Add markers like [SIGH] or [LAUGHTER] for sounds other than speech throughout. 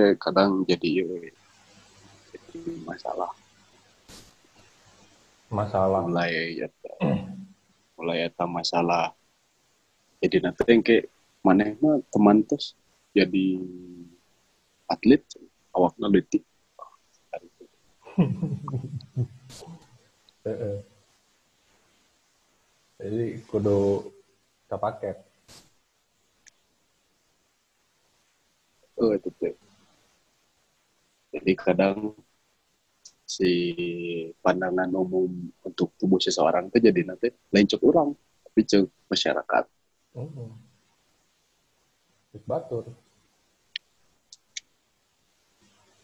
teh kadang jadi, jadi masalah Masalah. mulai eta [CLEARS THROAT] mulai eta masalah jadi nanti yang kayak mana mah teman terus jadi atlet awaknya letik Heeh. [LAUGHS] Jadi kudu kepaket. oh itu teh jadi kadang si pandangan umum untuk tubuh seseorang itu jadi nanti lain cek orang tapi cek masyarakat Mhm. Geus batur.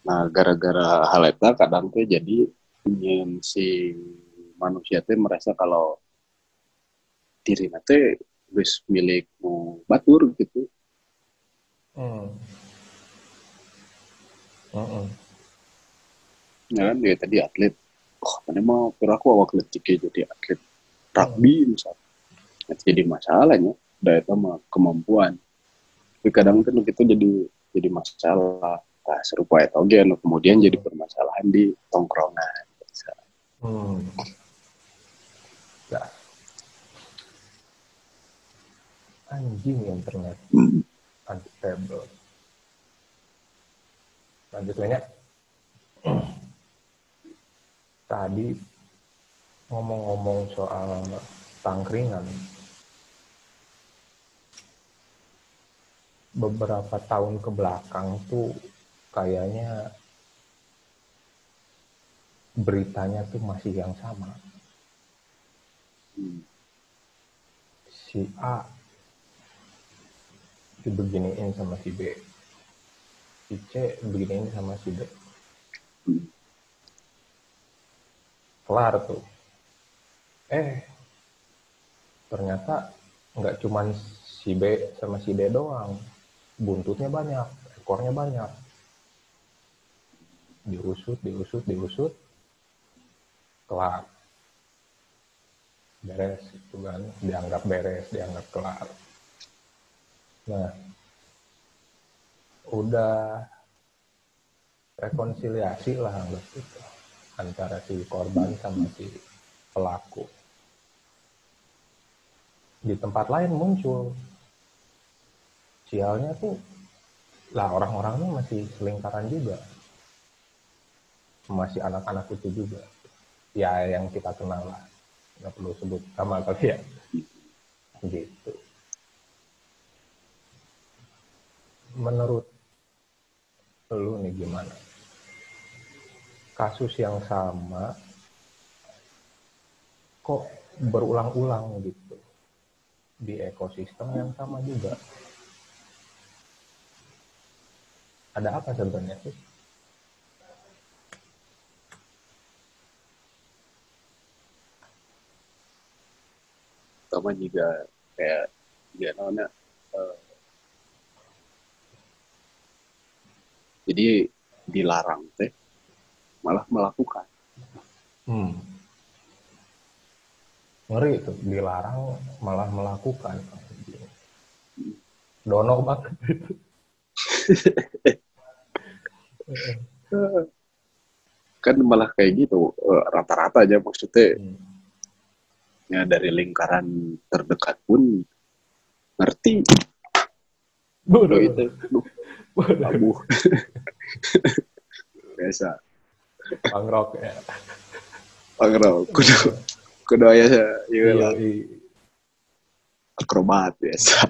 nah gara-gara hal itu kadang tuh jadi ingin si manusia teh merasa kalau diri nanti wis milik batur gitu Hmm. Mhm. ya kan dia tadi atlet oh mana mau kira aku awak letik jadi atlet rugby misalnya Nah, jadi masalahnya itu mah kemampuan tapi kadang kan itu jadi jadi masalah nah, serupa itu oke anu kemudian jadi permasalahan di tongkrongan Hmm. Ya. Anjing internet Hmm. unstable. Lanjut banyak. Tadi ngomong-ngomong soal tangkringan, beberapa tahun ke belakang tuh kayaknya beritanya tuh masih yang sama. Si A dibeginiin sama si B. Si C beginiin sama si D. Hmm. Kelar tuh. Eh, ternyata nggak cuman si B sama si D doang. Buntutnya banyak, ekornya banyak. Diusut, diusut, diusut. Kelar. Beres, itu kan. Dianggap beres, dianggap kelar. Nah, udah rekonsiliasi lah anggap antara si korban sama si pelaku. Di tempat lain muncul sialnya tuh lah orang-orangnya masih selingkaran juga. Masih anak-anak itu juga. Ya yang kita kenal lah. Nggak perlu sebut sama kali ya. Gitu. Menurut lu nih gimana? Kasus yang sama kok berulang-ulang gitu di ekosistem yang sama juga. Ada apa sebenarnya sih? sama juga kayak dia namanya eh, jadi dilarang teh malah melakukan Hmm. Ngeri itu, dilarang malah melakukan. Dono banget [LAUGHS] kan malah kayak gitu eh, rata-rata aja maksudnya Hmm. ya dari lingkaran terdekat pun ngerti Bodoh itu Bodoh. abu biasa Pangrok ya. Pangro, kudu kudu lah Iya, akrobat biasa.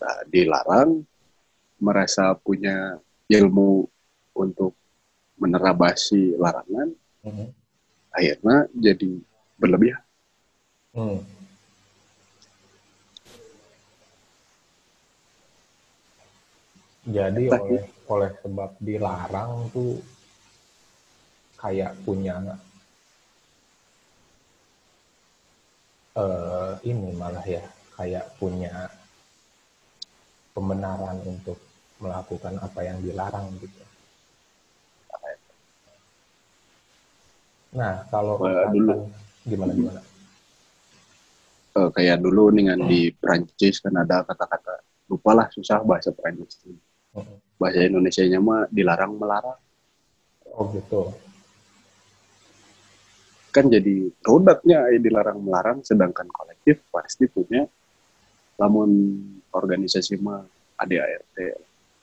nah, dilarang merasa punya ilmu untuk menerabasi larangan, Mhm. akhirnya jadi berlebihan. Hmm. Jadi Entah oleh oleh sebab dilarang tuh kayak punya eh ini malah ya kayak punya pembenaran untuk melakukan apa yang dilarang gitu. Nah kalau Wah, dulu. gimana gimana? eh, kayak dulu dengan di Prancis kan ada kata-kata lupalah susah bahasa Prancis Mm-mm. Bahasa Indonesia-nya mah dilarang melarang Oh gitu. kan jadi produknya eh, dilarang melarang sedangkan kolektif pasti punya lamun organisasi mah ADART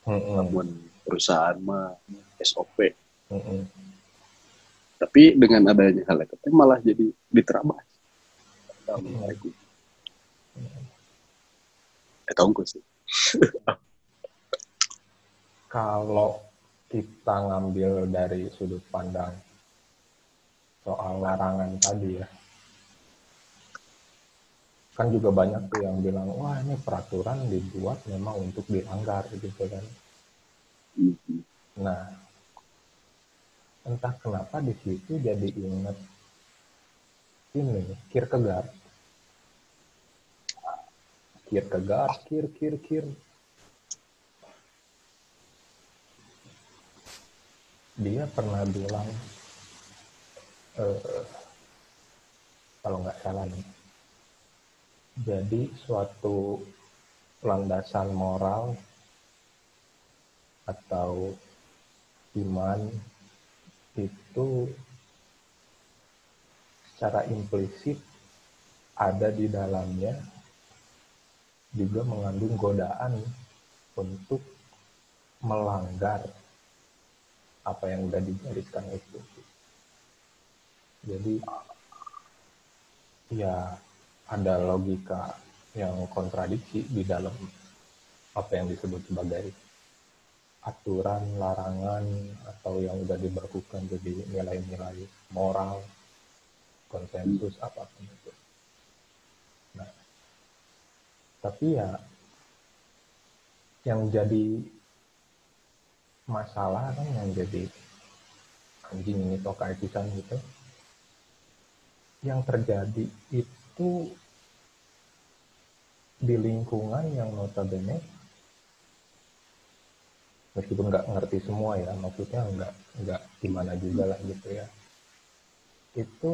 Mm-mm. lamun perusahaan mah SOP Mm-mm. tapi dengan adanya hal itu malah jadi diterabas Assalamualaikum eh tongku sih [LAUGHS] Kalau kita ngambil dari sudut pandang soal larangan tadi ya, kan juga banyak tuh yang bilang, wah ini peraturan dibuat memang untuk dilanggar gitu kan. Nah, entah kenapa di situ jadi inget ini Kierkegaard. Kierkegaard, kir, kir, kir. Dia pernah bilang, eh, kalau nggak salah nih, jadi suatu landasan moral atau iman itu secara implisit ada di dalamnya juga mengandung godaan untuk melanggar apa yang udah digariskan itu. Jadi ya ada logika yang kontradiksi di dalam apa yang disebut sebagai aturan, larangan, atau yang udah diberlakukan jadi nilai-nilai moral, konsensus, apa pun itu. Nah, tapi ya yang jadi masalah kan yang jadi anjing ini tokai pisan gitu yang terjadi itu di lingkungan yang notabene meskipun nggak ngerti semua ya maksudnya nggak nggak gimana juga lah gitu ya itu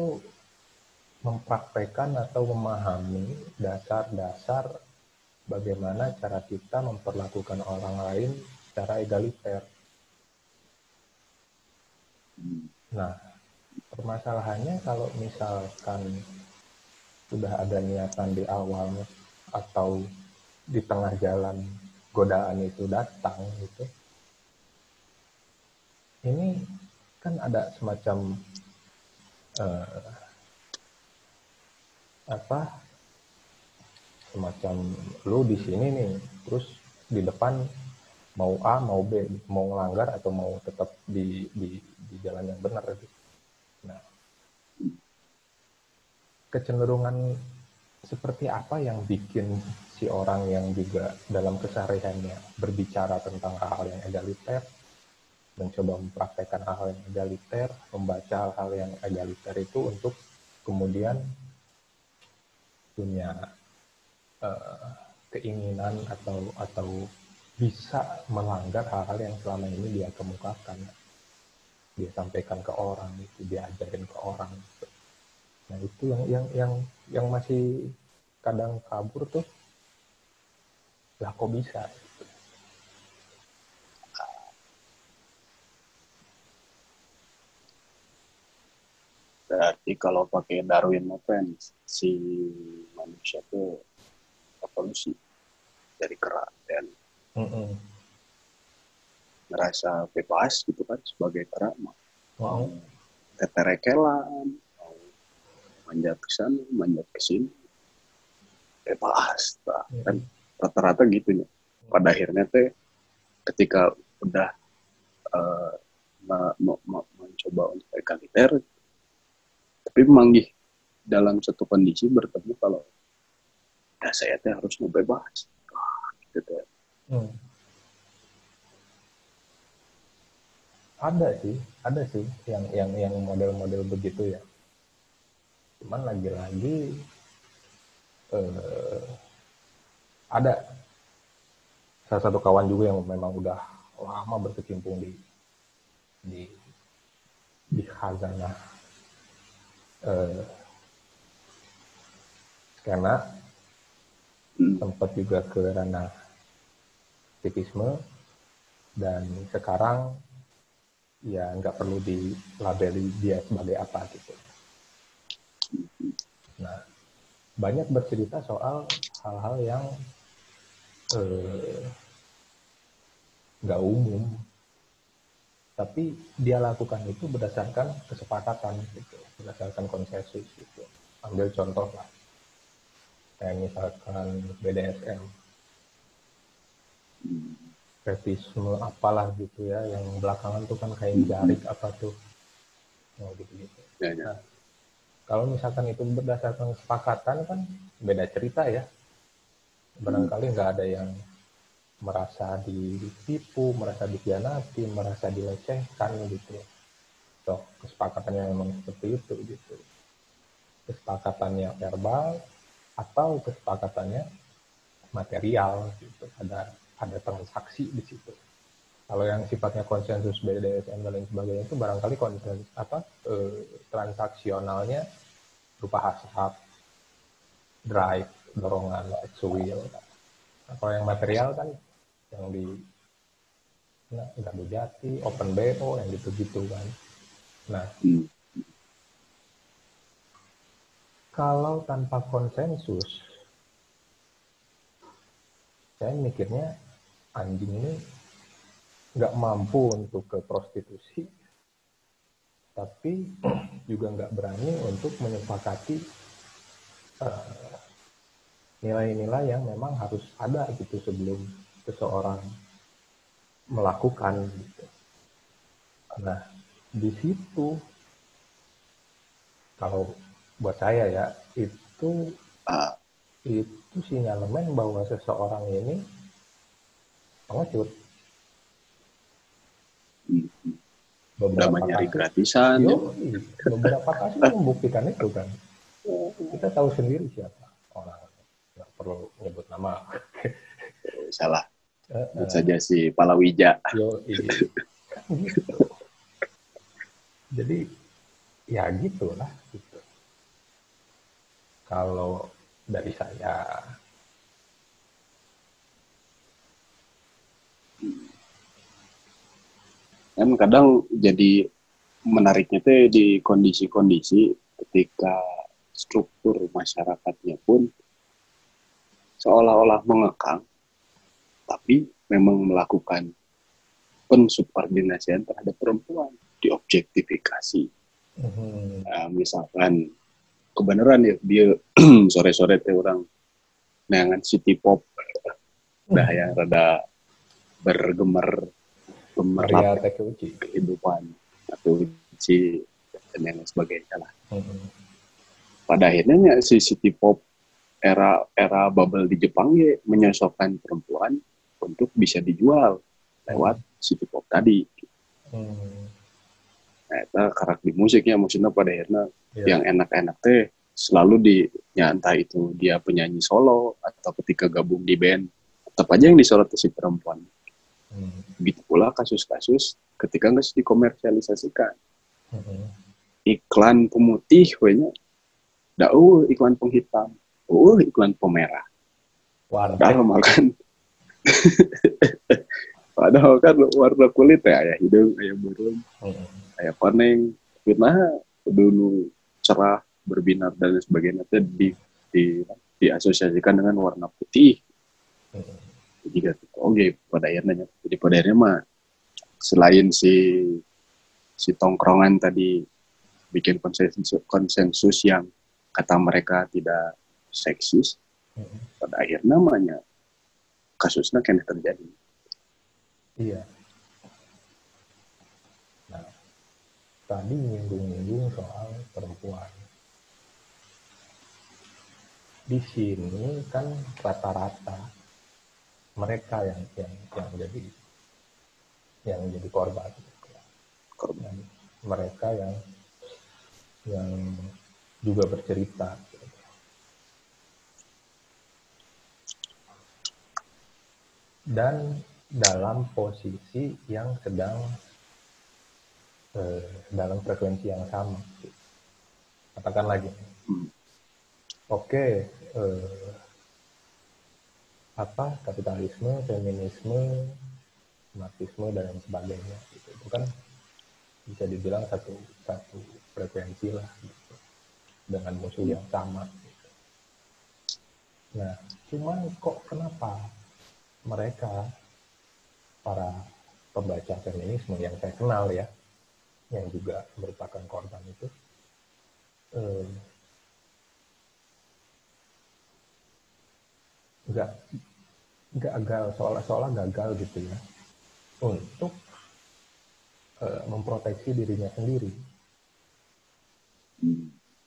mempraktekkan atau memahami dasar-dasar bagaimana cara kita memperlakukan orang lain secara egaliter. Nah, permasalahannya kalau misalkan sudah ada niatan di awal atau di tengah jalan godaan itu datang gitu, ini kan ada semacam eh, apa semacam lu di sini nih terus di depan mau A mau B mau ngelanggar atau mau tetap di di di jalan yang benar gitu. Nah, kecenderungan seperti apa yang bikin si orang yang juga dalam kesehariannya berbicara tentang hal-hal yang egaliter, mencoba mempraktekkan hal-hal yang egaliter, membaca hal-hal yang egaliter itu untuk kemudian punya eh, keinginan atau atau bisa melanggar hal-hal yang selama ini dia kemukakan dia sampaikan ke orang itu dia ajarin ke orang gitu. nah itu yang yang yang yang masih kadang kabur tuh lah kok bisa gitu. Berarti kalau pakai Darwin Open, si manusia tuh evolusi dari kera dan Mm-mm. Ngerasa bebas gitu kan sebagai kera mau Mau. keterekelan, mau manjat ke sana, manjat ke sini, bebas. Nah, kan rata-rata gitu ya. Pada akhirnya teh ketika udah eh, ma- ma- ma- mencoba untuk egaliter, tapi memanggih dalam satu kondisi bertemu kalau ya saya teh harus mau bebas. Wah, gitu teh. Hmm. Ada sih, ada sih yang yang yang model-model begitu ya. Cuman lagi-lagi eh, ada salah satu kawan juga yang memang udah lama berkecimpung di di di khazanah eh, karena Hmm. sempat juga ke ranah dan sekarang ya nggak perlu dilabeli dia sebagai apa gitu. Nah, banyak bercerita soal hal-hal yang eh, nggak umum, tapi dia lakukan itu berdasarkan kesepakatan gitu, berdasarkan konsensus gitu. Ambil contoh lah, kayak misalkan BDSM, Fetisme apalah gitu ya, yang belakangan tuh kan kayak jarik apa tuh, oh gitu-gitu. Ya, ya. Nah, kalau misalkan itu berdasarkan kesepakatan kan beda cerita ya. Barangkali nggak ada yang merasa ditipu, merasa dikhianati, merasa dilecehkan gitu. Toh kesepakatannya memang seperti itu gitu. Kesepakatannya verbal atau kesepakatannya material gitu. Ada ada transaksi di situ. Kalau yang sifatnya konsensus BDSM dan lain sebagainya itu barangkali konsen apa eh, transaksionalnya berupa hasrat, drive, dorongan, sex will. Nah, kalau yang material kan yang di nah, jati, open BO, yang gitu-gitu kan. Nah, kalau tanpa konsensus, saya mikirnya anjing ini nggak mampu untuk ke prostitusi, tapi juga nggak berani untuk menyepakati eh, nilai-nilai yang memang harus ada gitu sebelum seseorang melakukan gitu. Nah, di situ kalau buat saya ya itu Ah, itu sinyalemen bahwa seseorang ini pengecut. hmm. Udah Beberapa nyari gratisan. ya. yo, beberapa kasus membuktikan itu kan. Kita tahu sendiri siapa orang. Nggak perlu nyebut nama. Salah. Sebut eh, saja si Palawija. yo, iya. Kan gitu. Jadi ya gitulah gitu. Kalau dari saya kan kadang jadi menariknya tuh di kondisi-kondisi ketika struktur masyarakatnya pun seolah-olah mengekang tapi memang melakukan pensubordinasian terhadap perempuan diobjektifikasi. Mhm, Nah, misalkan kebenaran ya dia [CLEARS THROAT] sore-sore teh orang neangan city pop dah ya rada Maria gemerlap Takeuchi. kehidupan atau dan yang sebagainya lah. Mhm. Pada akhirnya si city pop era era bubble di Jepang ya menyosokkan perempuan untuk bisa dijual lewat city pop tadi. Hmm, Nah, itu karak di musiknya maksudnya pada akhirnya iya. yang enak-enak teh selalu di ya entah itu dia penyanyi solo atau ketika gabung di band tetap aja yang disorot si perempuan. Hmm, Begitu pula kasus-kasus ketika nggak dikomersialisasikan. mhm. iklan pemutih wenya da uh iklan penghitam uh iklan pemerah Warna. padahal makan [LAUGHS] padahal kan warna kulit ya ayah hidung ayah burung Mhm. ayah kuning fitnah dulu cerah berbinar dan sebagainya itu di, di diasosiasikan dengan warna putih Mhm. Jadi gitu oke pada akhirnya jadi pada akhirnya mah selain si si tongkrongan tadi bikin konsensus konsensus yang kata mereka tidak seksis Mhm. pada akhirnya namanya kasusnya kena terjadi Iya. Nah, tadi nyinggung-nyinggung soal perempuan. Di sini kan rata-rata mereka yang yang yang jadi yang jadi korban. korban mereka yang yang juga bercerita. Dan dalam posisi yang sedang eh, dalam frekuensi yang sama. Katakan lagi, Hmm. oke eh, apa kapitalisme feminisme marxisme dan lain sebagainya gitu. itu kan bisa dibilang satu satu frekuensi lah gitu. dengan musuh yang sama gitu. nah cuman kok kenapa mereka para pembaca feminisme yang saya kenal ya yang juga merupakan korban itu eh, nggak gagal seolah-olah gagal gitu ya untuk uh, memproteksi dirinya sendiri.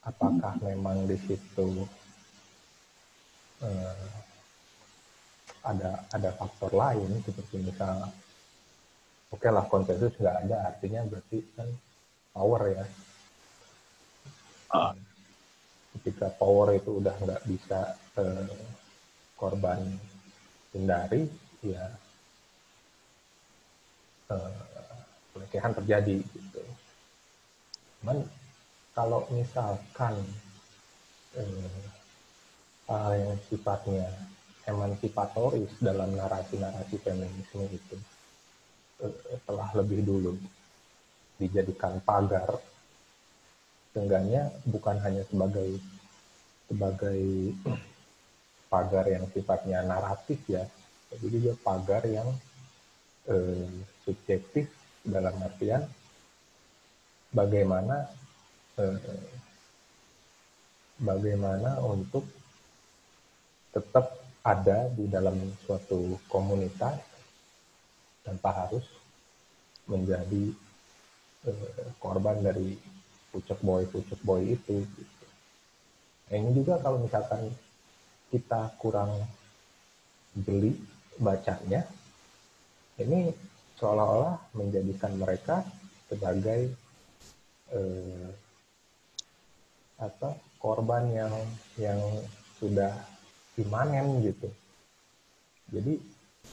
Apakah memang di situ uh, ada ada faktor lain seperti misal oke okay lah konsensus nggak ada artinya berarti kan power ya. Ketika power itu udah nggak bisa uh, korban hindari ya uh, pelecehan terjadi gitu. Cuman kalau misalkan uh, hal yang sifatnya emansipatoris dalam narasi-narasi feminisme itu uh, telah lebih dulu dijadikan pagar seenggaknya bukan hanya sebagai sebagai pagar yang sifatnya naratif ya, tapi juga pagar yang eh, subjektif dalam artian bagaimana eh, bagaimana untuk tetap ada di dalam suatu komunitas tanpa harus menjadi eh, korban dari pucuk boy pucuk boy itu. Gitu. Nah, ini juga kalau misalkan kita kurang beli bacanya, ini seolah-olah menjadikan mereka sebagai eh, apa korban yang yang sudah imanen gitu. Jadi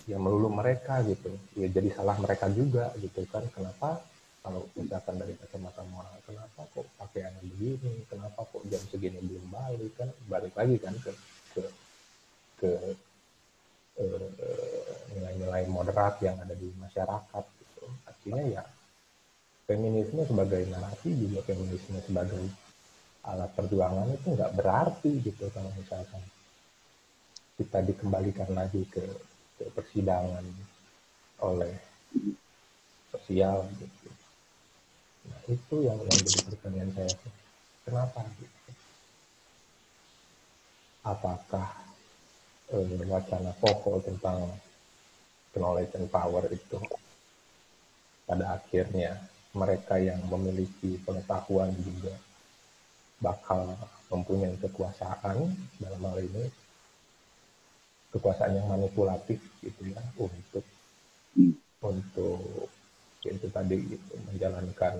ya melulu mereka gitu. Ya jadi salah mereka juga gitu kan. Kenapa kalau misalkan dari kacamata moral, kenapa kok pakaiannya begini? Kenapa kok jam segini belum balik kan? Balik lagi kan ke ke ke eh, nilai-nilai moderat yang ada di masyarakat gitu. artinya ya feminisme sebagai narasi juga feminisme sebagai alat perjuangan itu nggak berarti gitu kalau misalkan kita dikembalikan lagi ke, ke persidangan oleh sosial gitu. Nah, itu yang yang jadi pertanyaan saya kenapa gitu apakah eh, wacana pokok tentang knowledge and power itu pada akhirnya mereka yang memiliki pengetahuan juga bakal mempunyai kekuasaan dalam hal ini kekuasaan yang manipulatif gitu ya untuk untuk itu tadi gitu, menjalankan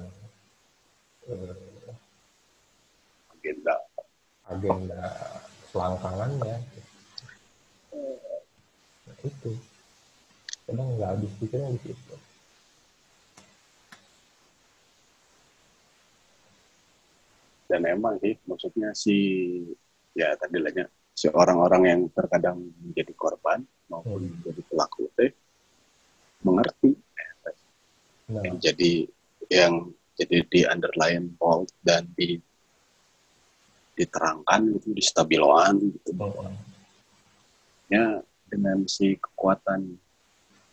eh, agenda. agenda selangkangannya nah, itu kadang nggak habis pikirnya di situ dan emang sih maksudnya si ya tadi lahnya si orang-orang yang terkadang menjadi korban maupun hmm. menjadi pelaku teh mengerti nah. yang jadi yang jadi di underline fault dan di diterangkan gitu di stabiloan gitu bahwa ya dengan si kekuatan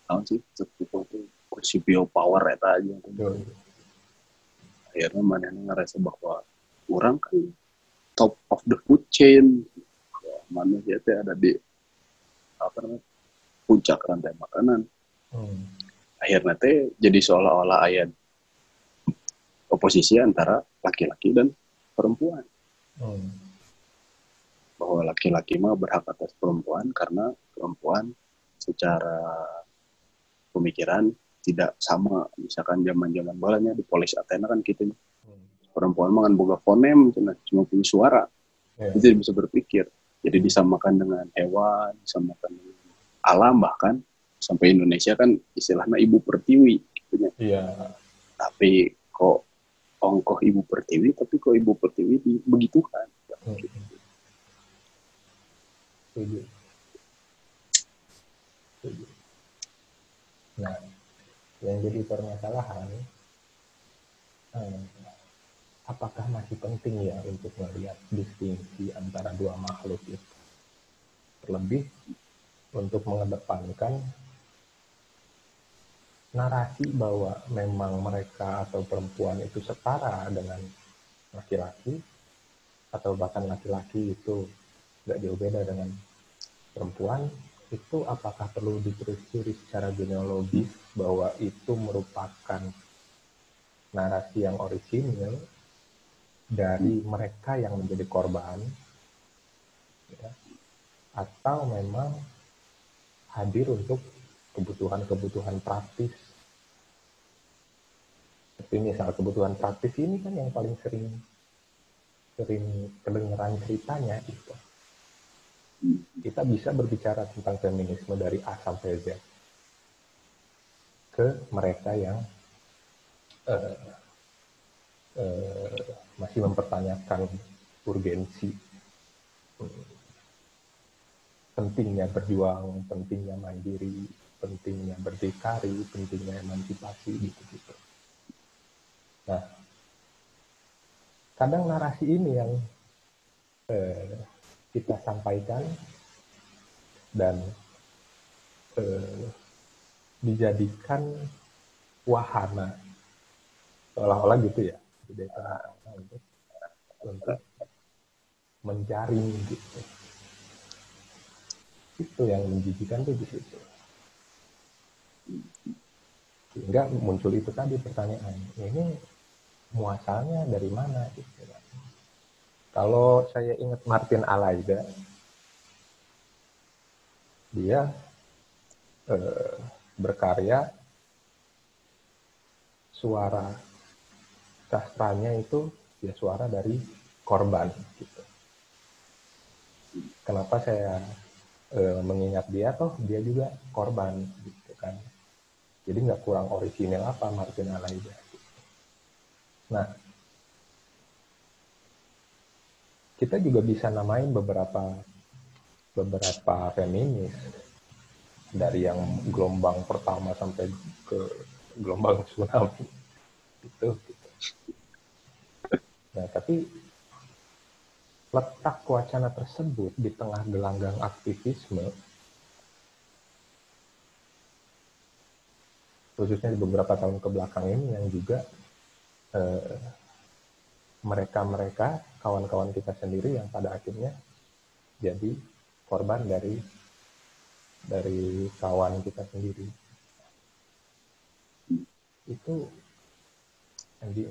tahun sih seperti itu kursi power ya aja. Gitu. akhirnya mana ngerasa bahwa orang kan top of the food chain. Mana sih ada di apa namanya puncak rantai makanan. Hmm. akhirnya teh jadi seolah-olah ayat oposisi antara laki-laki dan perempuan Hmm. Bahwa laki-laki mah berhak atas perempuan karena perempuan secara pemikiran tidak sama. Misalkan zaman-zaman balanya di polis Athena kan gitu. Hmm. Perempuan mah kan boga fonem, cuma punya suara. Yeah. Itu bisa berpikir. Jadi disamakan dengan hewan, disamakan dengan alam bahkan sampai Indonesia kan istilahnya ibu pertiwi gitu Iya. Tapi kok ongkoh ibu pertiwi? Tapi kok ibu pertiwi begitukan setuju. Setuju. Nah yang jadi permasalahan eh, apakah masih penting ya untuk melihat distingsi antara dua makhluk itu? Terlebih untuk mengedepankan narasi bahwa memang mereka atau perempuan itu setara dengan laki-laki atau bahkan laki-laki itu nggak jauh beda dengan perempuan itu apakah perlu ditelusuri secara genealogis bahwa itu merupakan narasi yang orisinil dari mereka yang menjadi korban ya, atau memang hadir untuk kebutuhan-kebutuhan praktis. Seperti misal kebutuhan praktis ini kan yang paling sering sering kedengeran ceritanya itu. Kita bisa berbicara tentang feminisme dari A sampai Z ke mereka yang uh, uh, masih mempertanyakan urgensi uh, pentingnya berjuang, pentingnya mandiri, pentingnya berdikari, pentingnya emansipasi gitu-gitu. Nah, kadang narasi ini yang eh, kita sampaikan dan eh, dijadikan wahana seolah-olah gitu ya, dijadikan untuk untuk menjaring gitu. Itu yang menjijikan tuh di situ sehingga muncul itu tadi pertanyaan ini muasalnya dari mana gitu kan. kalau saya ingat Martin Alaida dia eh, berkarya suara sastranya itu ya suara dari korban gitu. Kenapa saya e, mengingat dia toh dia juga korban gitu kan jadi nggak kurang orisinil apa Martin Alaida. Nah, kita juga bisa namain beberapa beberapa feminis dari yang gelombang pertama sampai ke gelombang [LAUGHS] tsunami itu. Gitu. Nah, tapi letak wacana tersebut di tengah gelanggang aktivisme khususnya di beberapa tahun ke belakang ini yang juga eh, mereka-mereka kawan-kawan kita sendiri yang pada akhirnya jadi korban dari dari kawan kita sendiri. Itu yang di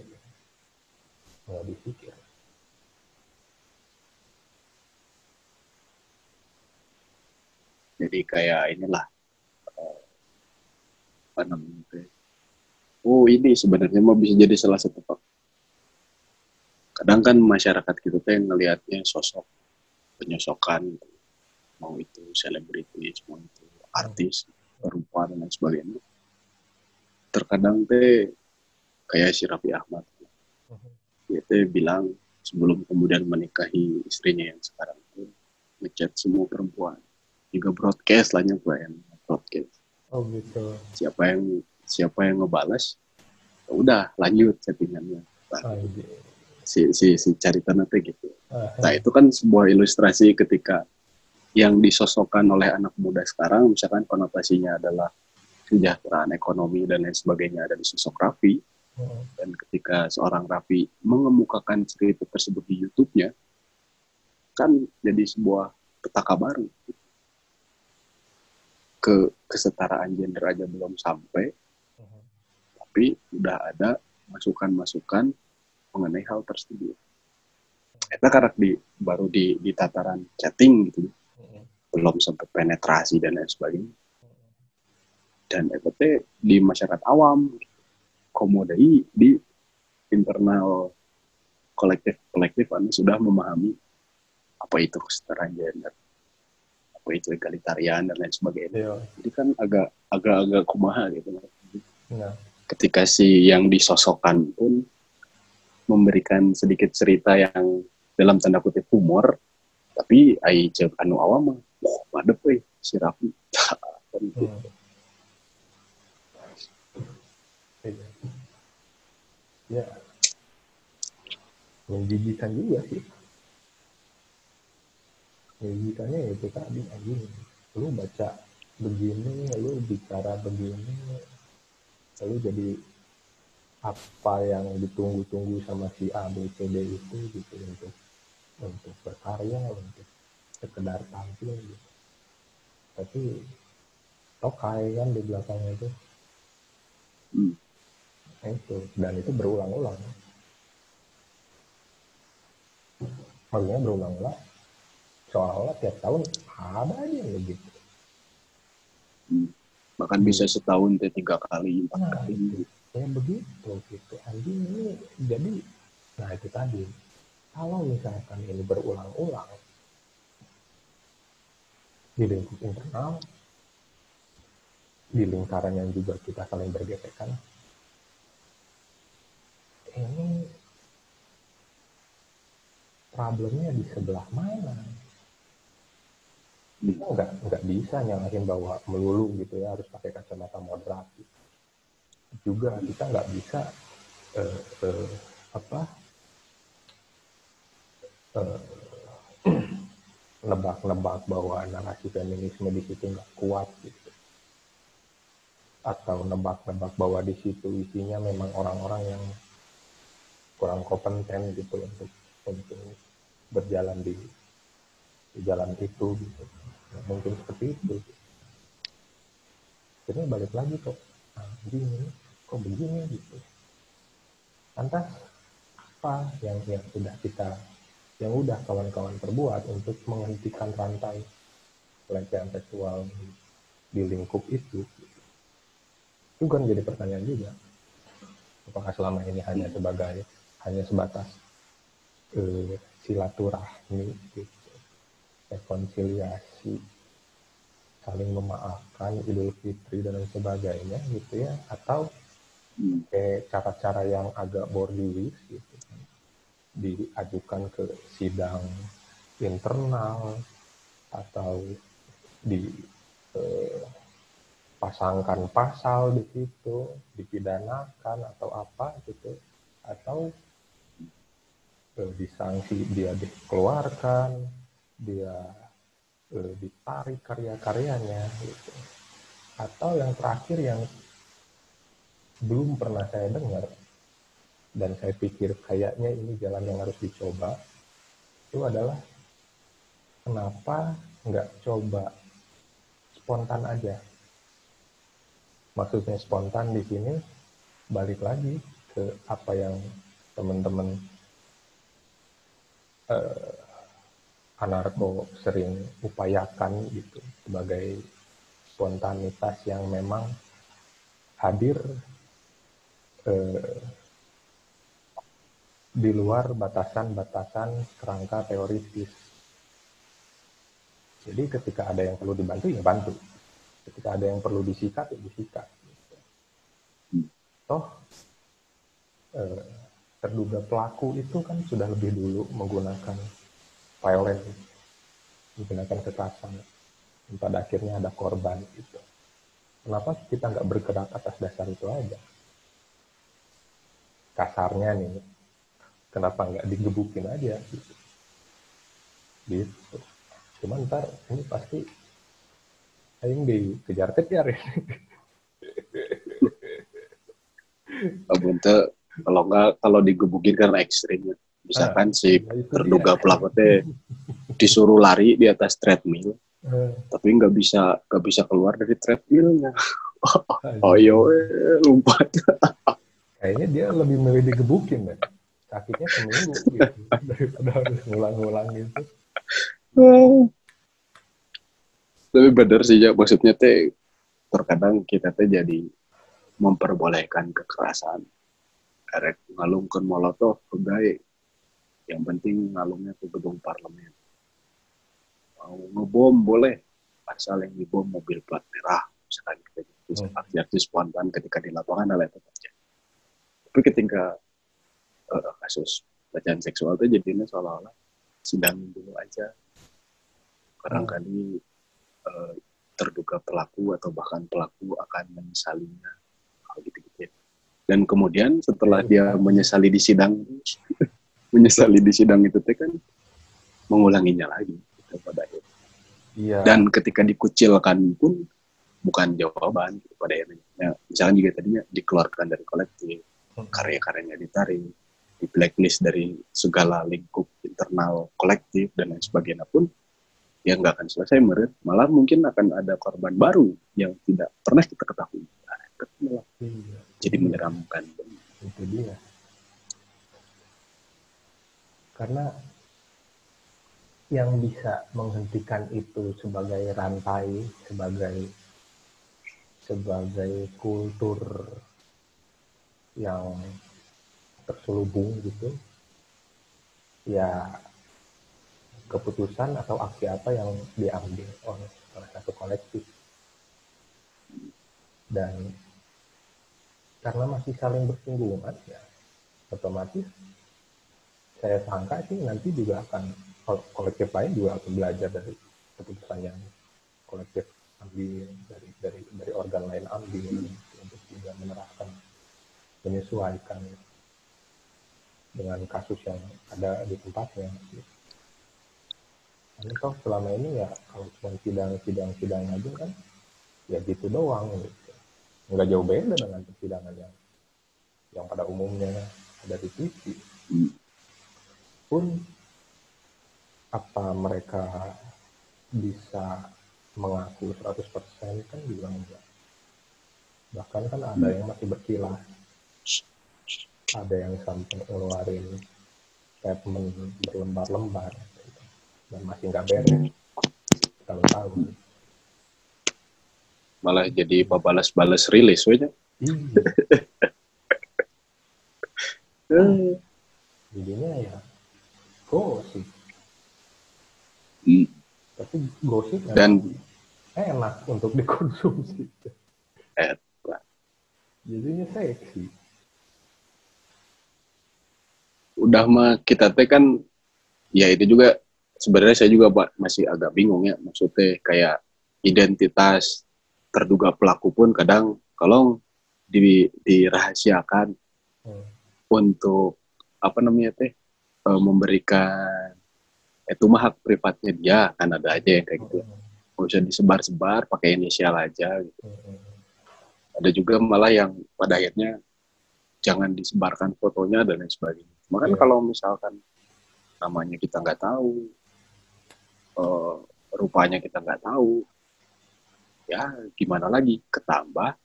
nggak dipikir. Jadi kayak inilah apa namanya ya. oh ini sebenarnya mau bisa jadi salah satu kadang kan masyarakat kita yang ngelihatnya sosok penyosokan mau itu selebriti mau itu artis perempuan dan lain sebagainya. Terkadang teh kayak si Raffi Ahmad. Dia teh bilang sebelum kemudian menikahi istrinya yang sekarang tuh ngechat semua perempuan. Juga broadcast lah yang broadcast Oh gitu. Siapa yang siapa yang ngebalas, ya udah lanjut settingannya. Nah, oh, gitu. Si si si cari nanti gitu. Uh, nah itu kan sebuah ilustrasi ketika yang disosokkan oleh anak muda sekarang, misalkan konotasinya adalah kesejahteraan ekonomi dan lain sebagainya ada di sosok Raffi. Uh, dan ketika seorang Raffi mengemukakan cerita tersebut di YouTube-nya, kan jadi sebuah petaka baru. Gitu ke kesetaraan gender aja belum sampai uh-huh. tapi udah ada masukan-masukan mengenai hal tersebut kita karena di baru di di tataran chatting gitu uh-huh. belum sampai penetrasi dan lain sebagainya uh-huh. dan itu di masyarakat awam komodai di internal kolektif kolektif anda sudah memahami apa itu kesetaraan gender itu egalitarian dan lain sebagainya. Yeah. Jadi kan agak agak-agak kumaha gitu. Yeah. Ketika si yang disosokkan pun memberikan sedikit cerita yang dalam tanda kutip humor, tapi ai cek anu awam madep eh si Raffi kan gitu. Hmm. Iya. Ya. Menjijikan juga sih. Menjijikannya ya itu tadi anjing. Lu baca begini, lu bicara begini, lalu jadi apa yang ditunggu-tunggu sama si A, B, C, D itu gitu untuk untuk berkarya, untuk sekedar tampil gitu. Tapi tokai kan di belakangnya itu Hmm. Nah, itu dan itu berulang-ulang maksudnya berulang-ulang seolah-olah tiap tahun ada aja yang begitu Hmm. bahkan bisa setahun teh tiga kali empat Nah, kali ya begitu gitu anjing ini jadi nah itu tadi kalau misalkan ini berulang-ulang di lingkup internal di lingkaran yang juga kita saling bergesekan ini problemnya di sebelah mana Hmm. Kita nggak nggak bisa nyalahin bahwa melulu gitu ya harus pakai kacamata moderat. Juga kita nggak bisa eh, eh, apa eh, [CLEARS THROAT] nebak-nebak bahwa narasi feminisme di situ nggak kuat gitu. Atau nebak-nebak bahwa di situ isinya memang orang-orang yang kurang kompeten gitu untuk untuk berjalan di, di jalan itu gitu mungkin seperti itu. Jadi balik lagi kok. Nah, begini kok begini gitu. Lantas apa yang yang sudah kita yang udah kawan-kawan perbuat untuk menghentikan rantai pelecehan seksual di, di lingkup itu? Itu kan jadi pertanyaan juga. Apakah selama ini hanya sebagai hanya sebatas eh, silaturahmi gitu. Rekonsiliasi saling memaafkan idul fitri dan lain sebagainya gitu ya. Atau Hmm. kayak cara-cara yang agak bordiwis gitu kan. Diajukan ke sidang internal atau di eh, pasangkan pasal di situ dipidanakan atau apa gitu. Atau eh, disanksi dia dikeluarkan dia eh, ditarik karya-karyanya gitu. Atau yang terakhir yang belum pernah saya dengar dan saya pikir kayaknya ini jalan yang harus dicoba itu adalah kenapa nggak coba spontan aja? Maksudnya spontan di sini balik lagi ke apa yang teman-teman eh, anarko sering upayakan gitu sebagai spontanitas yang memang hadir eh, di luar batasan-batasan kerangka teoritis. Jadi ketika ada yang perlu dibantu ya bantu. Ketika ada yang perlu disikat ya disikat. Toh eh, terduga pelaku itu kan sudah lebih dulu menggunakan violence, menggunakan kekerasan. Dan pada akhirnya ada korban gitu. Kenapa kita nggak bergerak atas dasar itu aja? Kasarnya nih, kenapa nggak digebukin aja gitu. Gitu. Cuman ntar ini pasti aing dikejar kejar ya. Abun teh kalau nggak kalau digebukin karena ekstrimnya misalkan si Nah, terduga pelaku teh disuruh lari di atas treadmill. Eh, tapi nggak bisa nggak bisa keluar dari treadmillnya. Oh iya eh, lompat Kayaknya dia lebih milih digebukin deh. Sakitnya seminggu gitu daripada harus ngulang-ngulang gitu. tapi bener sih ya maksudnya teh terkadang kita teh jadi memperbolehkan kekerasan. Erek ngalungkeun molotov baik yang penting ngalungnya ke gedung parlemen. Mau ngebom boleh. Asal yang dibom mobil plat merah. Misalkan kita bisa Hmm. aksi-aksi spontan ketika di lapangan hal itu terjadi tapi ketika eh, kasus pelecehan seksual itu jadinya seolah-olah sidang dulu aja. Barangkali eh, terduga pelaku atau bahkan pelaku akan menyesalinya. Hal gitu-gitu. Ya. dan kemudian setelah dia menyesali di sidang menyesali di sidang itu teh kan mengulanginya lagi gitu, pada akhirnya Iya. dan ketika dikucilkan pun bukan jawaban gitu, pada akhirnya Ya, misalkan juga tadinya dikeluarkan dari kolektif karya-karyanya ditarik di blacklist dari segala lingkup internal kolektif dan lain sebagainya pun ya nggak akan selesai menurut malah mungkin akan ada korban baru yang tidak pernah kita ketahui. Nah, jadi menyeramkan. Itu dia karena yang bisa menghentikan itu sebagai rantai sebagai sebagai kultur yang terselubung gitu ya keputusan atau aksi apa yang diambil oleh salah satu kolektif. Dan karena masih saling bersinggungan ya otomatis saya sangka sih nanti juga akan kol- kolektif lain juga akan belajar dari keputusan yang kolektif ambil dari dari dari organ lain ambil untuk juga menerapkan menyesuaikan dengan kasus yang ada di tempatnya. Karena toh selama ini ya kalau cuma sidang-sidang sidang aja kan ya gitu doang gitu. Nggak jauh beda dengan persidangan yang yang pada umumnya ada di TV. Pun apa mereka bisa mengaku 100% kan juga enggak. Bahkan kan ada yang masih berkilah. Ada yang sampai ngeluarin statement berlembar-lembar gitu. dan masih nggak beres tahun-tahun. malah jadi balas-balas rilis aja Iya. [LAUGHS] Jadinya ya gosip. Hmm. Tapi gosip Dan- enak untuk dikonsumsi. Eh, Jadinya seksi. udah mah kita teh kan ya itu juga sebenarnya saya juga Pak masih agak bingung ya maksudnya kayak identitas terduga pelaku pun kadang kalau di, dirahasiakan Hmm. untuk apa namanya teh eh, memberikan itu mah hak privatnya dia kan ada aja yang kayak gitu nggak usah disebar-sebar pakai inisial aja gitu. Ada juga malah yang pada akhirnya jangan disebarkan fotonya dan lain sebagainya. Makanya Iya. kalau misalkan namanya kita nggak tahu, eh, rupanya kita nggak tahu, ya gimana lagi? Ketambah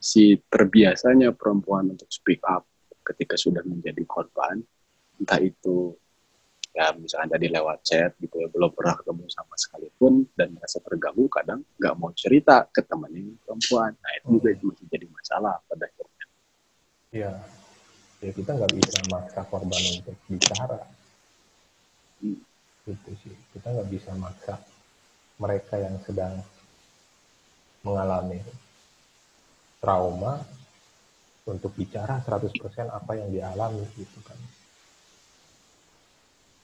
si terbiasanya perempuan untuk speak up ketika sudah menjadi korban, entah itu ya misalkan tadi lewat chat gitu ya belum pernah ketemu sama sekalipun dan merasa terganggu kadang nggak mau cerita ke temannya perempuan nah itu juga Hmm. masih jadi masalah pada akhirnya Ya, ya kita nggak bisa maksa korban untuk bicara. Hmm. Gitu sih. Kita nggak bisa maksa mereka yang sedang mengalami trauma untuk bicara 100% apa yang dialami gitu kan.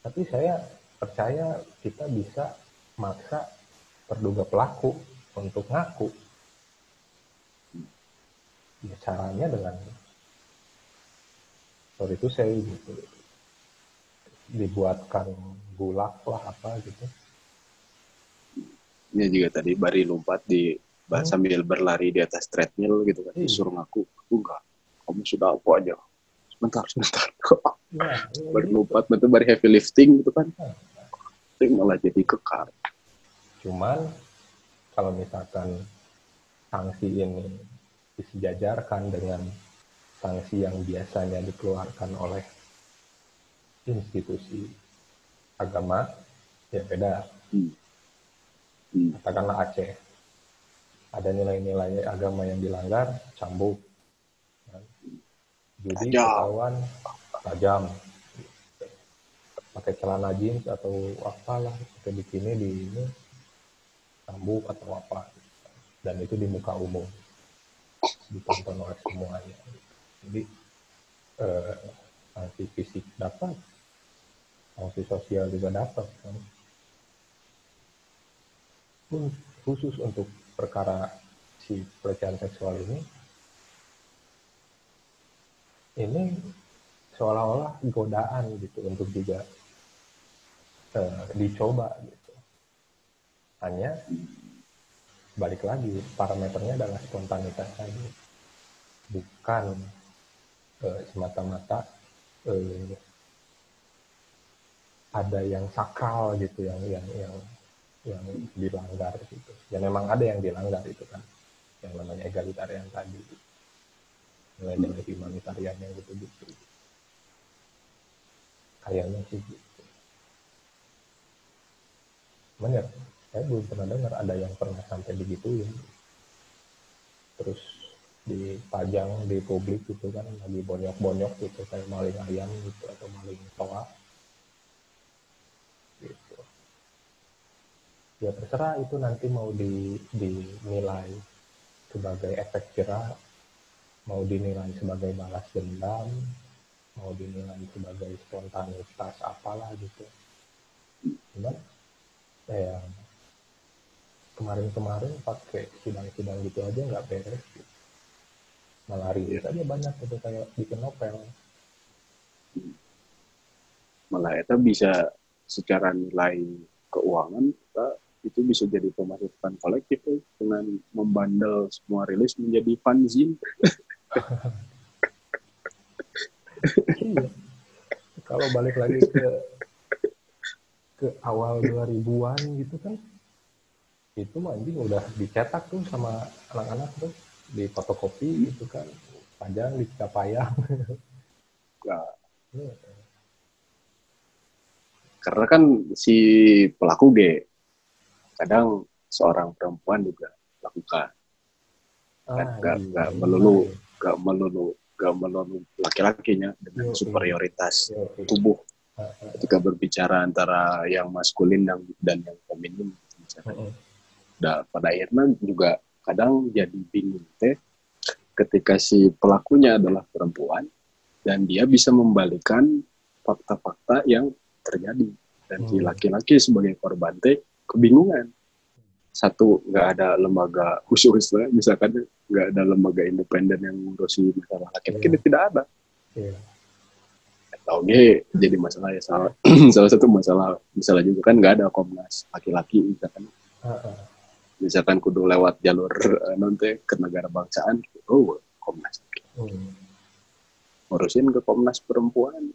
Tapi saya percaya kita bisa maksa terduga pelaku untuk ngaku. Ya caranya dengan sorry itu saya gitu dibuatkan bulak lah apa gitu ini juga tadi bari lompat di Hmm. sambil berlari di atas treadmill gitu kan Iya. disuruh ngaku aku enggak kamu sudah aku aja sebentar sebentar [LAUGHS] ya, ya bari gitu. lompat itu bari heavy lifting gitu kan itu malah jadi kekar cuman kalau misalkan sanksi ini disejajarkan dengan sanksi yang biasanya dikeluarkan oleh institusi agama ya beda Hmm. Hmm. katakanlah Aceh ada nilai-nilai agama yang dilanggar cambuk. Judi Tajam. ketahuan tajam. Pakai celana jeans atau apalah pakai bikini di ini cambuk atau apa. Dan itu di muka umum. Ditonton oleh semuanya. Jadi eh, sanksi fisik dapat. Sanksi sosial juga dapat kan. Khusus untuk perkara si pelecehan seksual ini ini seolah-olah godaan gitu untuk juga uh, dicoba gitu. Hanya balik lagi parameternya adalah spontanitas tadi bukan uh, semata-mata uh, ada yang sakral gitu yang yang yang yang dilanggar gitu. Ya memang ada yang dilanggar itu kan yang namanya egalitarian tadi nilai-nilai humanitarian yang gitu-gitu kayaknya sih gitu. Cuman ya, saya belum pernah dengar ada yang pernah sampai begitu ya terus dipajang di publik gitu kan lagi bonyok-bonyok gitu kayak maling ayam gitu atau maling toa. Gitu. Ya terserah itu nanti mau di, dinilai sebagai efek jerah mau dinilai sebagai balas dendam mau dinilai sebagai spontanitas apalah gitu cuman ya kemarin-kemarin pakai sidang-sidang gitu aja nggak beres gitu. malah rilis aja banyak gitu kayak bikin novel malah itu bisa secara nilai keuangan kita itu bisa jadi pemasukan kolektif ya, dengan membandel semua rilis menjadi fanzine. [LAUGHS] iya. Kalau balik lagi ke ke awal 2000-an gitu kan itu mah anjing udah dicetak tuh sama anak-anak tuh di fotokopi gitu kan panjang di capayang nah. Iya. karena kan si pelaku G kadang seorang perempuan juga lakukan ah, kan gak, iya, gak melulu gak melulu gak melulu laki-lakinya dengan superioritas tubuh. Ketika berbicara antara yang maskulin dan, dan yang feminin misalkan. Nah, pada akhirnya juga kadang jadi bingung teh ketika si pelakunya adalah perempuan dan dia bisa membalikan fakta-fakta yang terjadi. Dan si hmm. laki-laki sebagai korban teh kebingungan satu nggak ada lembaga khusus lah. Misalkan nggak ada lembaga independen yang ngurusi masalah laki-laki yeah. tidak ada. Yeah tahu nih jadi masalah ya. Salah [CLEARS THROAT] salah satu masalah misalnya juga kan nggak ada komnas laki-laki misalkan. Misalkan kudu lewat jalur uh, nanti ke negara bangsaan oh komnas. Hmm. ngurusin ke komnas perempuan.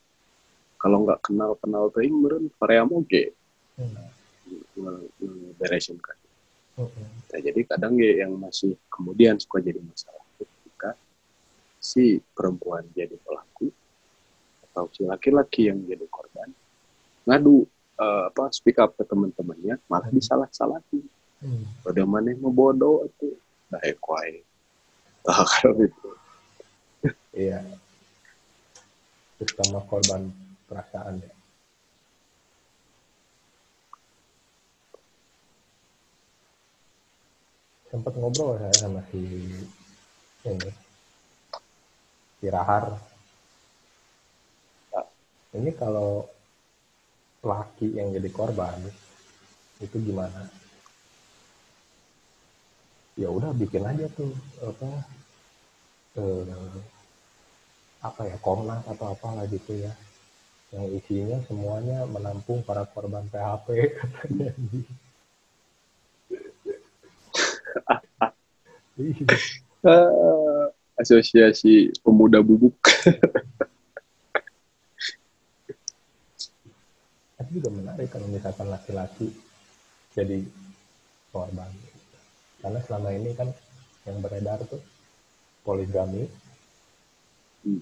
Kalau nggak kenal kenal tuh meren Korea moge hmm. beresin kan hmm. nah, jadi kadang ya yang masih kemudian suka jadi masalah ketika si perempuan jadi pelaku atau si laki-laki yang jadi korban ngadu uh, apa speak up ke teman-temannya malah hmm. disalah-salahin hmm. pada mana yang bodoh itu nah kuai nah, [LAUGHS] kalau itu iya terutama korban perasaan ya sempat ngobrol saya sama si ini si Rahar. Ini kalau laki yang jadi korban itu gimana? Ya udah bikin aja tuh apa eh, apa ya komnas atau apalah gitu ya. Yang isinya semuanya menampung para korban PHP katanya [LAUGHS] asosiasi pemuda bubuk [LAUGHS] tapi juga menarik kalau misalkan laki-laki jadi korban karena selama ini kan yang beredar tuh poligami hmm.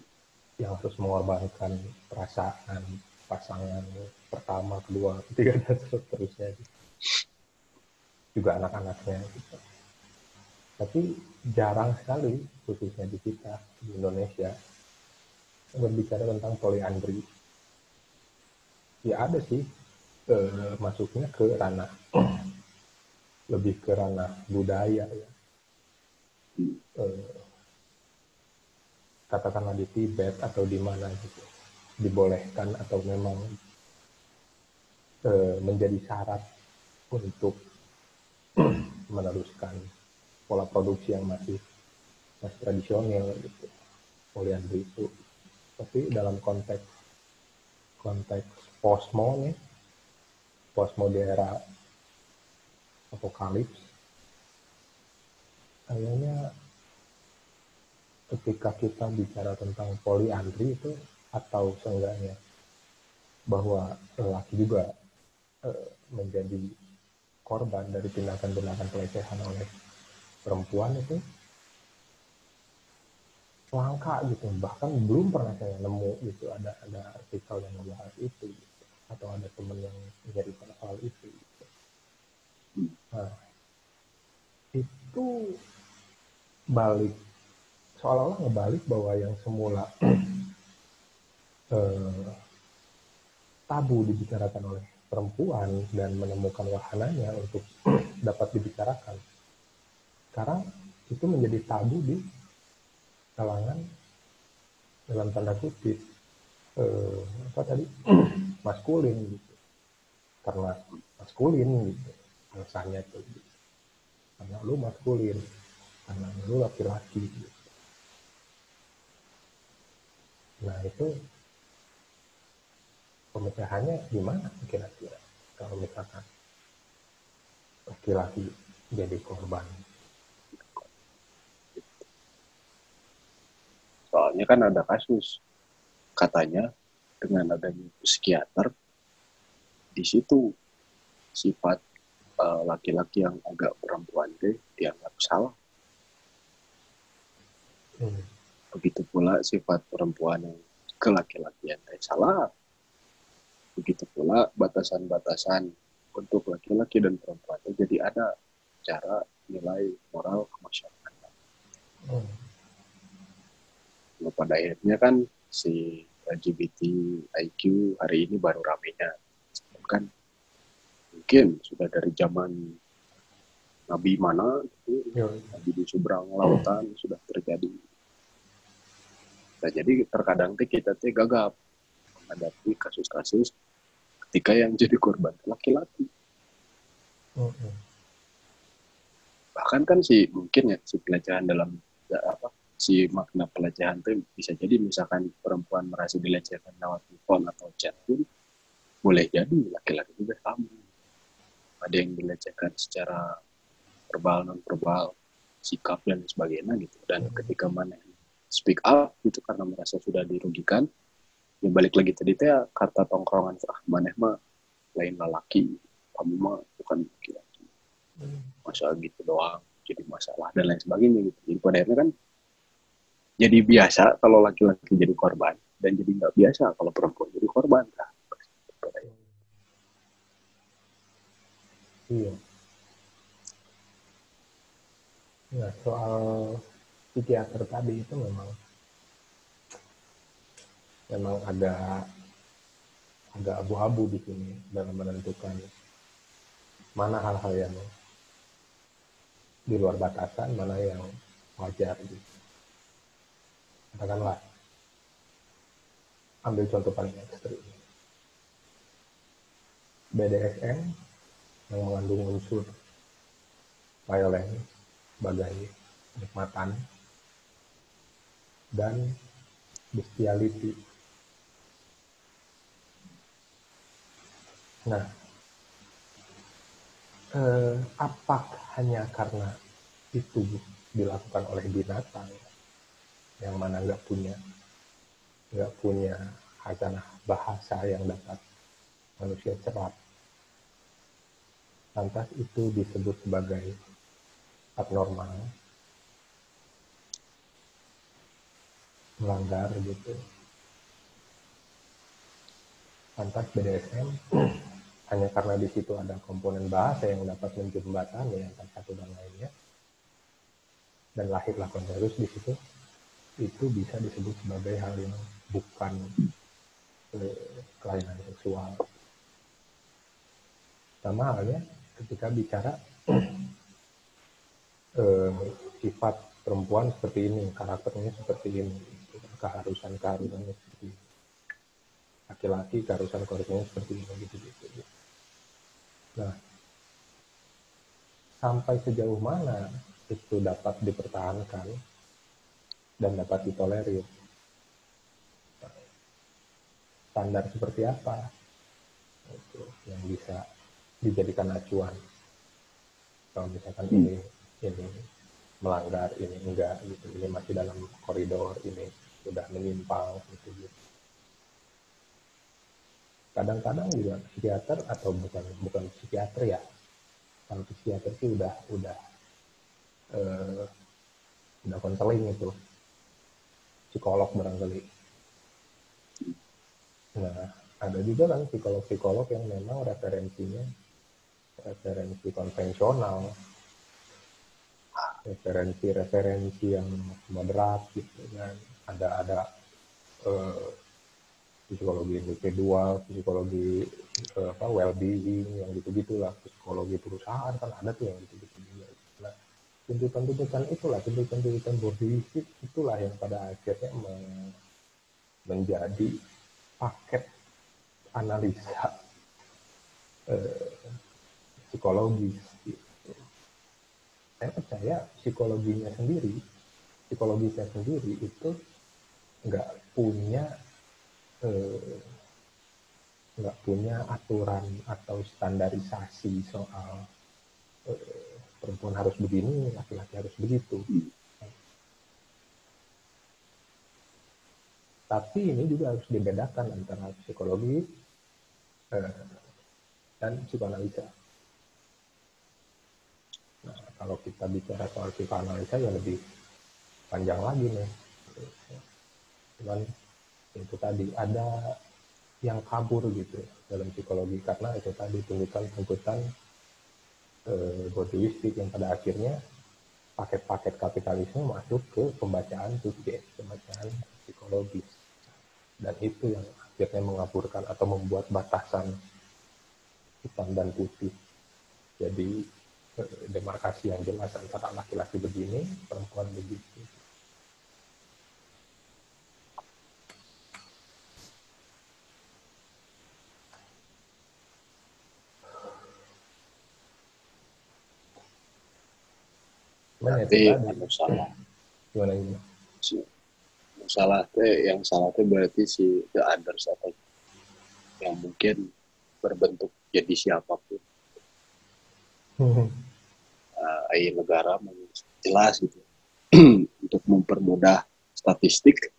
yang harus mengorbankan perasaan pasangan pertama, kedua, ketiga dan seterusnya juga anak-anaknya gitu. Tapi jarang sekali khususnya di kita di Indonesia berbicara tentang poliandri ya ada sih eh, masuknya ke ranah [CLEARS THROAT] lebih ke ranah budaya ya. Eh, katakanlah di Tibet atau di mana gitu dibolehkan atau memang eh, menjadi syarat untuk [CLEARS THROAT] meneruskan pola produksi yang masih masih tradisional gitu. Poliandri itu tapi dalam konteks konteks posmo nih posmo di era apokalips kayaknya ketika kita bicara tentang poliandri itu atau seenggaknya bahwa lelaki juga eh, menjadi korban dari tindakan-tindakan pelecehan oleh perempuan itu langka gitu bahkan belum pernah saya nemu gitu ada ada artikel yang membahas itu gitu. atau ada temen yang menceritakan soal itu gitu. nah itu balik seolah-olah ngebalik bahwa yang semula [CLEARS THROAT] eh, tabu dibicarakan oleh perempuan dan menemukan wahananya untuk [CLEARS THROAT] dapat dibicarakan sekarang itu menjadi tabu di kalangan dalam tanda kutip eh, apa tadi [CLEARS THROAT] maskulin gitu karena maskulin gitu alasannya tuh gitu. karena lu maskulin karena lu laki-laki gitu. nah itu pemecahannya gimana kira-kira kalau misalkan laki-laki jadi korban Soalnya kan ada kasus katanya dengan adanya psikiater di situ sifat uh, laki-laki yang agak perempuan deh dianggap salah. Hmm. Begitu pula sifat perempuan yang ke laki-laki yang salah. Begitu pula batasan-batasan untuk laki-laki dan perempuan. Jadi ada cara nilai moral kemasyarakatan. Hmm pada akhirnya kan si LGBT IQ hari ini baru ramenya kan mungkin sudah dari zaman Nabi mana gitu, ya. Nabi di seberang lautan hmm. sudah terjadi. Nah, jadi terkadang teh kita teh gagap menghadapi kasus-kasus ketika yang jadi korban laki-laki. Hmm. Bahkan kan si mungkin ya si pelecehan dalam ya, apa si makna pelecehan itu bisa jadi misalkan perempuan merasa dilecehkan lewat telepon atau chat pun boleh jadi laki-laki juga sama ada yang dilecehkan secara verbal non verbal sikap dan sebagainya gitu dan hmm. ketika mana speak up gitu karena merasa sudah dirugikan ya balik lagi tadi teh kata tongkrongan ah mana mah lain lelaki kamu mah bukan laki-laki hmm. masalah gitu doang jadi masalah dan lain sebagainya gitu jadi pada akhirnya kan jadi biasa kalau laki-laki jadi korban dan jadi nggak biasa kalau perempuan jadi korban. Nah, iya nah soal psikiater tadi itu memang memang ada agak abu-abu di sini dalam menentukan mana hal-hal yang di luar batasan, mana yang wajar gitu katakanlah ambil contoh paling ekstrim BDSM yang mengandung unsur violence sebagai nikmatan dan bestiality. Nah, eh, apakah hanya karena itu dilakukan oleh binatang yang mana nggak punya nggak punya hazanah bahasa yang dapat manusia cerap. Lantas itu disebut sebagai abnormal melanggar gitu. Lantas BDSM [CLEARS THROAT] hanya karena di situ ada komponen bahasa yang dapat menjembatani antara satu dan lainnya dan lahirlah konsensus di situ itu bisa disebut sebagai hal yang bukan eh, kelainan seksual. Sama halnya ketika bicara [CLEARS THROAT] eh, sifat perempuan seperti ini, karakternya seperti ini, keharusan keharusannya seperti ini. Laki-laki keharusan keharusannya seperti ini gitu gitu. gitu. Nah, sampai sejauh mana itu dapat dipertahankan dan dapat ditolerir. Standar seperti apa? Itu yang bisa dijadikan acuan. Kalau misalkan hmm. ini ini melanggar ini enggak gitu. Ini masih dalam koridor ini sudah menyimpang gitu gitu. Kadang-kadang juga psikiater atau bukan bukan psikiater ya. Kalau psikiater sih udah udah uh, udah konseling itu psikolog barangkali. Nah ada juga kan psikolog-psikolog yang memang referensinya referensi konvensional. Referensi-referensi yang moderat gitu kan. Ada ada uh, psikologi individual psikologi uh, apa well being yang gitu gitulah psikologi perusahaan kan ada tuh yang gitu gitu juga nah tuntutan-tuntutan itulah tuntutan-tuntutan body itulah yang pada akhirnya menjadi paket analisa uh, psikologis saya percaya psikologinya sendiri psikologisnya sendiri itu nggak punya eh, nggak punya aturan atau standarisasi soal eh, perempuan harus begini laki-laki harus begitu. Tapi ini juga harus dibedakan antara psikologi eh, dan psikoanalisa Nah, kalau kita bicara soal psikoanalisa ya lebih panjang lagi nih. Cuman itu tadi ada yang kabur gitu ya, dalam psikologi. Karena itu tadi tuntutan-tuntutan eh, yang pada akhirnya paket-paket kapitalisme masuk ke pembacaan subjek, pembacaan psikologis. Dan itu yang akhirnya mengaburkan atau membuat batasan hitam dan putih. Jadi demarkasi yang jelas antara laki-laki begini, perempuan begitu. Berarti anu salah. Gimana ini? Salah teh yang salah teh berarti si the others atau yang mungkin berbentuk jadi siapa pun. Uh, negara jelas gitu. [CLEARS THROAT] Untuk mempermudah statistik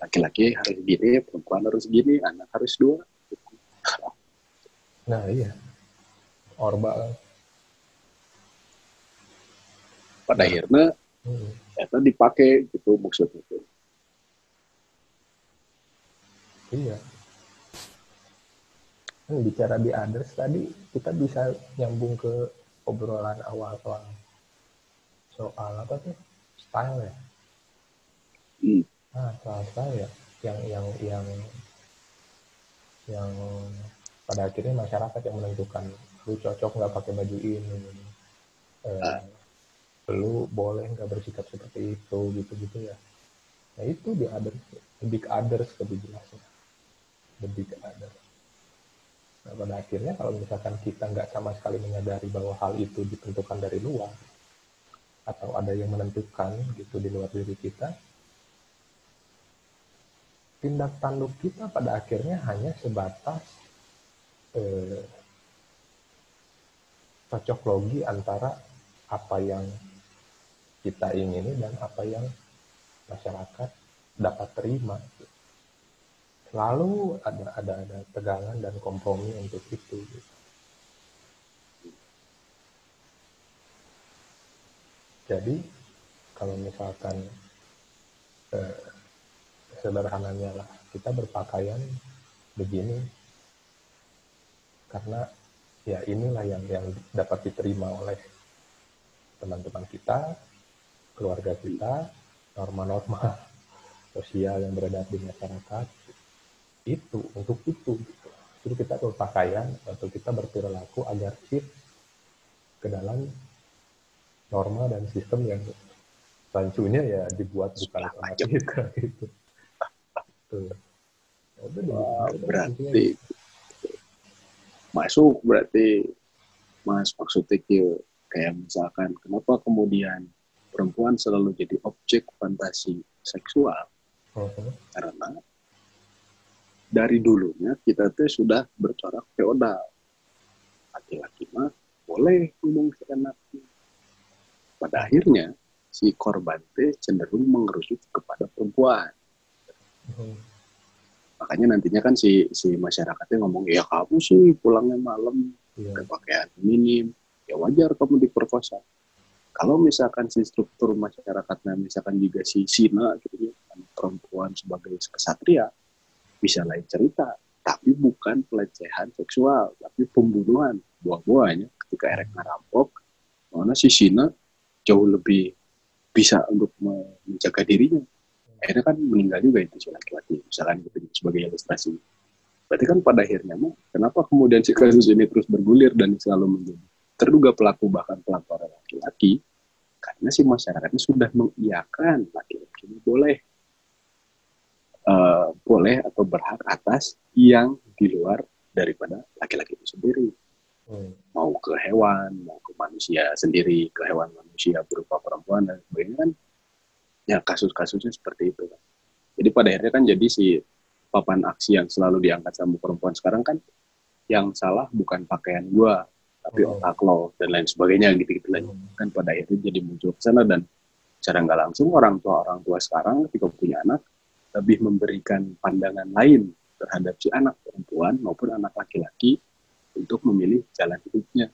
laki-laki harus gini perempuan harus gini anak harus dua. Nah iya. Orba pada akhirnya hmm. itu dipakai gitu maksudnya itu iya kan bicara di others tadi kita bisa nyambung ke obrolan awal soal soal apa tuh style ya hmm. nah soal style ya yang yang yang yang pada akhirnya masyarakat yang menentukan lu cocok nggak pakai baju ini eh, ah. Lu boleh nggak bersikap seperti itu gitu gitu ya. Nah itu di others the big others lebih jelasnya the big others. Nah, pada akhirnya kalau misalkan kita nggak sama sekali menyadari bahwa hal itu ditentukan dari luar, atau ada yang menentukan gitu di luar diri kita, tindak tanduk kita pada akhirnya hanya sebatas eh, cocok logi antara apa yang kita ingini dan apa yang masyarakat dapat terima. Selalu ada ada ada tegangan dan kompromi untuk itu jadi kalau misalkan eh, sederhananya lah kita berpakaian begini karena ya inilah yang yang dapat diterima oleh teman-teman kita keluarga kita norma-norma [LAUGHS] sosial yang beredar di masyarakat itu untuk itu gitu. jadi kita berpakaian atau kita berperilaku agar fit ke dalam norma dan sistem yang rancunya ya dibuat bukan sama kita [LAUGHS] gitu. Tuh. Wah, berarti masuk berarti mas maksudnya kayak misalkan kenapa kemudian perempuan selalu jadi objek fantasi seksual. Mhm. karena dari dulunya kita tuh sudah bercorak feodal. Laki-laki mah boleh ngomong seenaknya pada akhirnya si korban teh cenderung mengerucut kepada perempuan. Mhm. makanya nantinya kan si si masyarakatnya ngomong ya kamu sih pulangnya malam pakai pakaian minim ya wajar kamu diperkosa kalau misalkan si struktur masyarakatnya misalkan juga si Sina gitu perempuan sebagai kesatria bisa lain cerita. Tapi bukan pelecehan seksual tapi pembunuhan. Buah-buahnya ketika erek ngerampok mana si Sina jauh lebih bisa untuk me- menjaga dirinya. Akhirnya kan meninggal juga itu si laki-laki misalkan gitu sebagai ilustrasi. Berarti kan pada akhirnya mah kenapa kemudian si kasus ini terus bergulir dan selalu menjadi terduga pelaku bahkan pelapor laki-laki karena si masyarakatnya sudah mengiyakan laki-laki ini boleh eh, boleh atau berhak atas yang di luar daripada laki-laki itu sendiri. Hmm. mau ke hewan mau ke manusia sendiri ke hewan manusia berupa perempuan dan sebagainya kan ya kasus-kasusnya seperti itu. Kan jadi pada akhirnya kan jadi si papan aksi yang selalu diangkat sama perempuan sekarang kan yang salah bukan pakaian gua tapi Hmm. otak lo dan lain sebagainya gitu-gitu lah Hmm. kan pada akhirnya jadi muncul ke sana dan secara nggak langsung orang tua orang tua sekarang ketika punya anak lebih memberikan pandangan lain terhadap si anak perempuan maupun anak laki-laki untuk memilih jalan hidupnya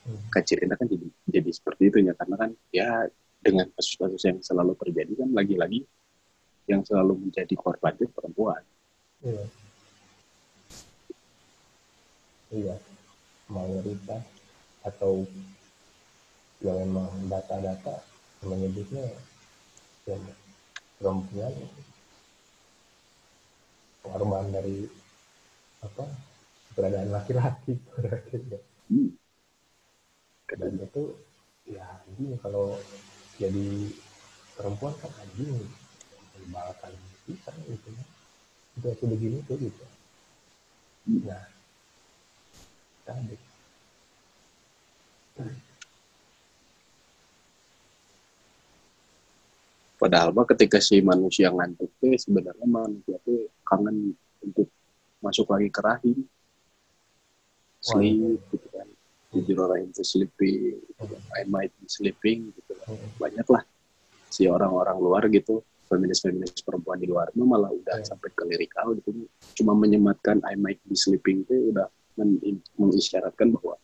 Hmm. kacirina kan jadi jadi seperti itu ya karena kan ya dengan kasus-kasus yang selalu terjadi kan lagi-lagi yang selalu menjadi korban itu perempuan Iya. Iya. Mayoritas atau yang memang data-data menyebutnya ya, perempuan. Korban dari apa? Keberadaan laki-laki [LAUGHS] hmm. dan itu ya anjing kalau jadi perempuan kan anjing. Menyebalkan bisa gitu ya itu begini tuh gitu. Nah padahal mah ketika si manusia ngantuk tuh sebenarnya manusia tuh kangen untuk masuk lagi ke rahim sleep gitu kan jujur orang itu sleeping gitu kan. I might be sleeping gitu kan. Mm, banyak lah si orang-orang luar gitu feminis-feminis perempuan di luar malah udah Iya. sampai ke lirikal gitu cuma menyematkan I might be sleeping itu udah mengisyaratkan bahwa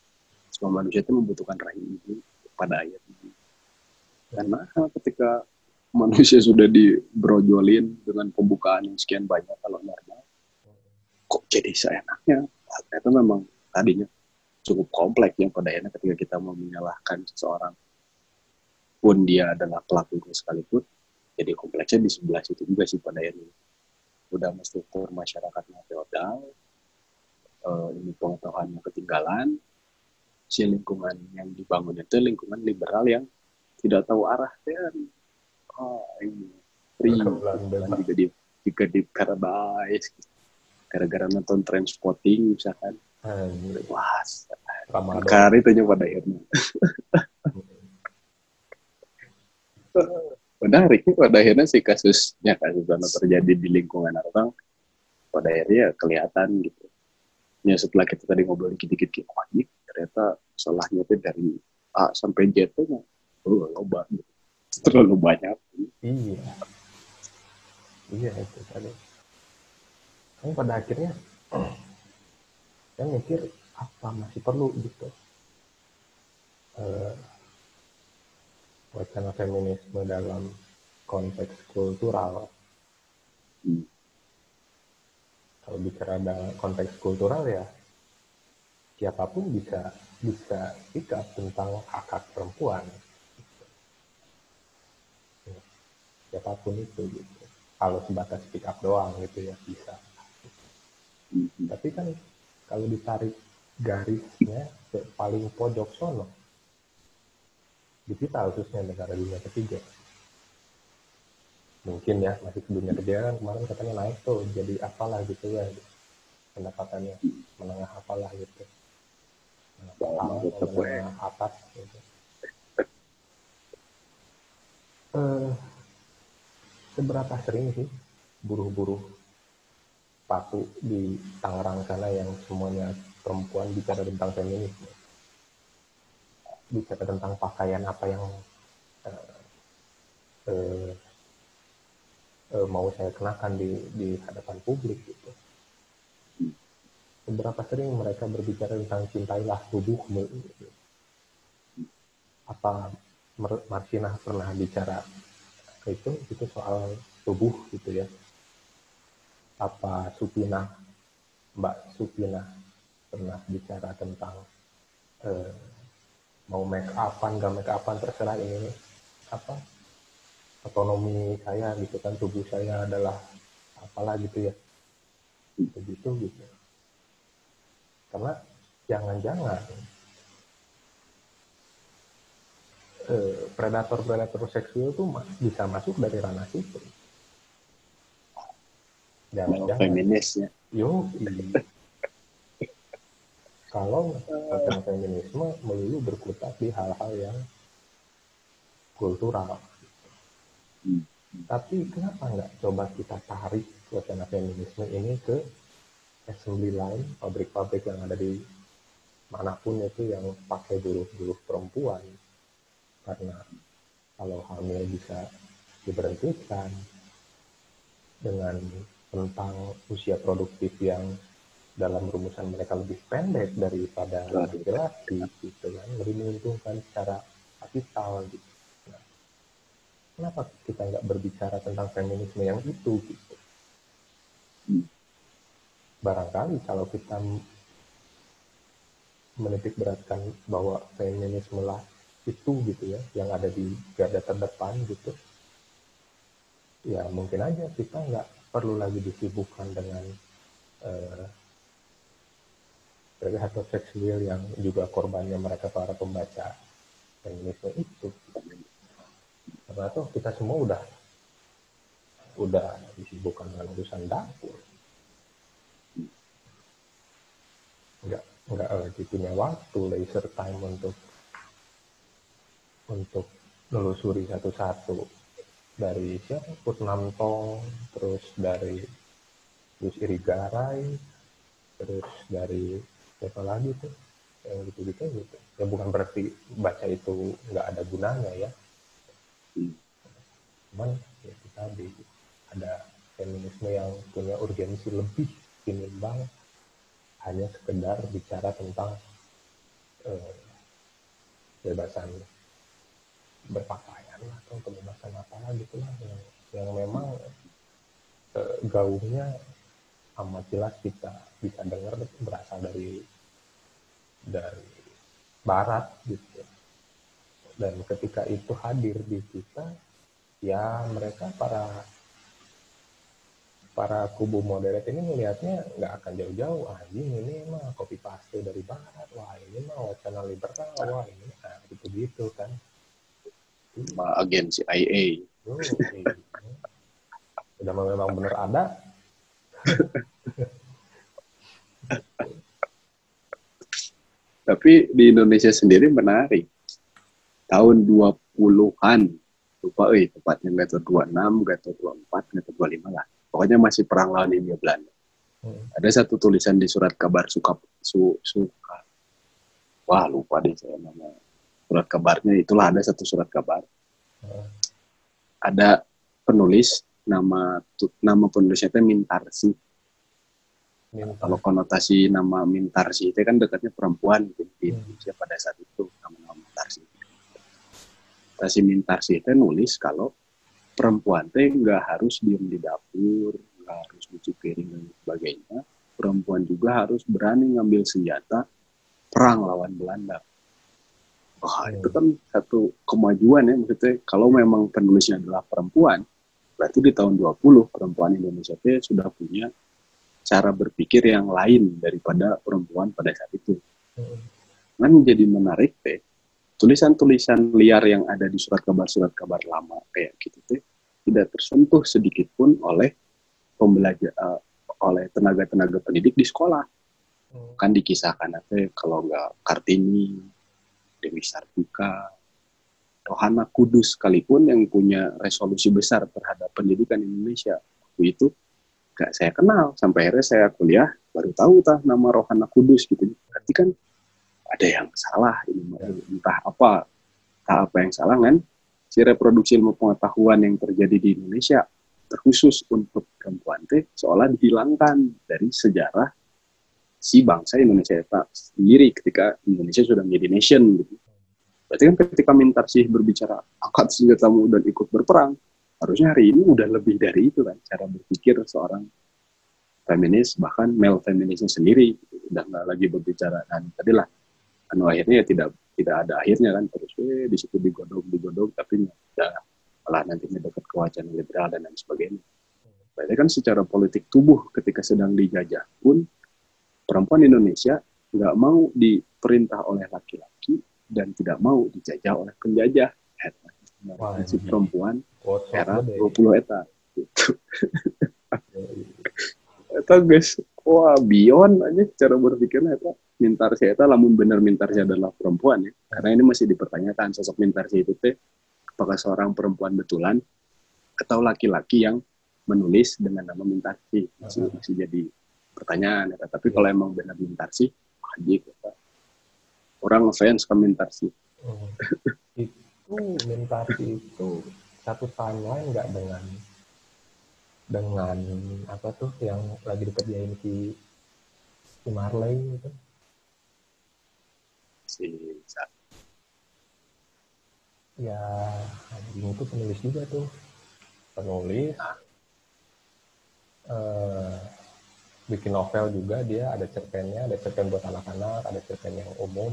semua manusia itu membutuhkan rahim ibu pada akhirnya. Karena ketika manusia sudah dibrojolin dengan pembukaan yang sekian banyak kalau normal kok jadi seenaknya? Ternyata memang tadinya cukup kompleks yang pada akhirnya ketika kita mau menyalahkan seseorang pun dia adalah pelaku itu sekalipun jadi kompleksnya di sebelah situ juga sih pada akhirnya. Udah struktur masyarakatnya feodal eh, ini pengetahuan yang ketinggalan si lingkungan yang dibangun itu lingkungan liberal yang tidak tahu arah dan oh ini free Pergaulan kan juga di juga di paradise gara-gara nonton transporting misalkan. Anjing wah kari itu pada akhirnya. [LAUGHS] Menarik pada akhirnya sih kasusnya kasus terjadi di lingkungan orang pada akhirnya kelihatan gitu ya setelah kita tadi ngobrol dikit-dikit kayak wah ini ternyata salahnya tuh dari A sampai Z tuh oh, loba gitu. terlalu banyak. Iya. Iya itu tadi. Kan pada akhirnya [CLEARS THROAT] saya mikir apa masih perlu gitu? Eh wacana feminisme dalam konteks kultural. Hmm. Kalau bicara dalam konteks kultural ya siapa pun bisa bisa sikap tentang hak hak perempuan. Siapa pun itu gitu. Kalau sebatas speak up doang gitu ya bisa. Hmm. tapi kan kalau ditarik garisnya ke paling pojok sono di kita khususnya negara dunia ketiga mungkin ya masih ke dunia ketiga kan kemarin katanya naik tuh jadi apalah gitu ya pendapatannya menengah apalah gitu. Bawah tetap atas gitu. Uh, seberapa sering sih buruh-buruh patu di Tangerang sana yang semuanya perempuan bicara tentang feminisme bicara tentang pakaian apa yang uh, uh, uh, mau saya kenakan di di hadapan publik gitu. Seberapa sering mereka berbicara tentang cintailah tubuhmu? Gitu. apa Marsinah pernah bicara itu itu soal tubuh gitu ya? Apa Supina Mbak Supina pernah bicara tentang eh, mau make upan gak make upan terserah ini. Apa otonomi saya gitu kan tubuh saya adalah apalah gitu ya. Begitu gitu karena jangan-jangan eh, predator-predator seksual itu bisa masuk dari ranah situ. Jangan-jangan. Feminisnya yo kalau tentang feminisme melulu berkutat di hal-hal yang kultural. Hmm. Tapi kenapa nggak coba kita tarik suasana feminisme ini ke assembly line, pabrik-pabrik yang ada di mana pun itu yang pakai buruh-buruh perempuan. Karena kalau hamil bisa diberhentikan dengan tentang usia produktif yang dalam rumusan mereka lebih pendek daripada laki-laki gitu kan lebih menguntungkan secara kapital gitu kenapa kita nggak berbicara tentang feminisme yang itu gitu? Barangkali kalau kita menitik beratkan bahwa feminisme lah itu gitu ya yang ada di garda terdepan gitu ya mungkin aja kita nggak perlu lagi disibukkan dengan uh, atau seksual yang juga korbannya mereka para pembaca feminisme itu. karena tuh kita semua udah udah disibukkan dengan urusan dapur. Nggak nggak lagi punya waktu laser time untuk untuk menelusuri satu-satu. Dari siapa? Putnamtong terus dari terus Irigaray terus dari siapa lagi tuh? Yang gitu-gitu gitu. Ya bukan berarti baca itu nggak ada gunanya ya cuman ya tadi ada feminisme yang punya urgensi lebih tinimbang hanya sekedar bicara tentang eh, berpakaian atau kebebasan apa gitu lah yang, yang memang eh, gaungnya amat jelas kita bisa dengar berasal dari dari barat gitu dan ketika itu hadir di kita ya mereka para para kubu modern ini melihatnya nggak akan jauh-jauh. Anjing ini mah copy paste dari barat. Wah ini mah wacana liberal. Wah ini nah, gitu gitu kan. Agen CIA oh, iya. udah memang benar ada. [LAUGHS] Tapi di Indonesia sendiri menarik. Tahun 20-an, lupa eh tepatnya nggak tahu 26, nggak tahu 24, nggak tahu 25 lah. Pokoknya masih perang lawan India Belanda. Hmm. Ada satu tulisan di surat kabar suka su, suka. Wah lupa deh saya nama surat kabarnya itulah ada satu surat kabar. Hmm. Ada penulis nama nama penulisnya itu Mintarsi Mintar. Kalau konotasi nama Mintarsi itu kan dekatnya perempuan gitu, di hmm. Indonesia pada saat itu nama-nama Mintarsi. Mintarsi Mintarsi itu nulis kalau perempuan teh nggak harus diem di dapur, nggak harus cuci piring dan sebagainya. Perempuan juga harus berani ngambil senjata perang lawan Belanda. Wah, hmm. itu kan satu kemajuan ya maksudnya kalau memang penulisnya adalah perempuan, berarti di tahun 20 perempuan Indonesia itu sudah punya cara berpikir yang lain daripada perempuan pada saat itu. Kan jadi menarik deh. Tulisan-tulisan liar yang ada di surat kabar-surat kabar lama kayak gitu teh tidak tersentuh sedikit pun oleh pembelajar uh, oleh tenaga-tenaga pendidik di sekolah. Hmm. kan dikisahkan nanti kalau nggak Kartini, Dewi Sartika, Rohana Kudus sekalipun yang punya resolusi besar terhadap pendidikan Indonesia waktu itu gak saya kenal sampai akhirnya saya kuliah baru tahu tah nama Rohana Kudus gitu berarti kan ada yang salah entah apa entah apa yang salah kan si reproduksi ilmu pengetahuan yang terjadi di Indonesia terkhusus untuk perempuan teh seolah dihilangkan dari sejarah si bangsa Indonesia itu sendiri ketika Indonesia sudah menjadi nation gitu. Berarti kan ketika Mintarsih berbicara angkat senjatamu dan ikut berperang, harusnya hari ini udah lebih dari itu kan cara berpikir seorang feminis bahkan male feminisnya sendiri gitu. udah nggak lagi berbicara dan tadi lah anu akhirnya ya tidak tidak ada akhirnya kan terus eh, di situ digodok digodok tapi nggak malah nantinya dekat ke wacana liberal dan lain sebagainya. Berarti kan secara politik tubuh ketika sedang dijajah pun perempuan Indonesia nggak mau diperintah oleh laki-laki dan tidak mau dijajah oleh penjajah. Wah, si perempuan era of the day. 20 eta. Gitu. Eta guys, wah beyond aja cara berpikirnya eta. Mintarsi eta lamun bener Mintarsi adalah perempuan ya. Karena ini masih dipertanyakan sosok Mintarsi itu teh apakah seorang perempuan betulan atau laki-laki yang menulis dengan nama Mintarsi. Masih, masih jadi pertanyaan ya. Tapi kalau emang benar Mintarsi, wajib ya. Orang ngefans ke Mintarsi. Hmm. itu Mentasi itu satu timeline nggak dengan dengan apa tuh yang lagi dikerjain si si Marley itu Si ya anjing itu penulis juga tuh. Penulis. Eh, bikin novel juga dia ada cerpennya ada cerpen buat anak-anak ada cerpen yang umum.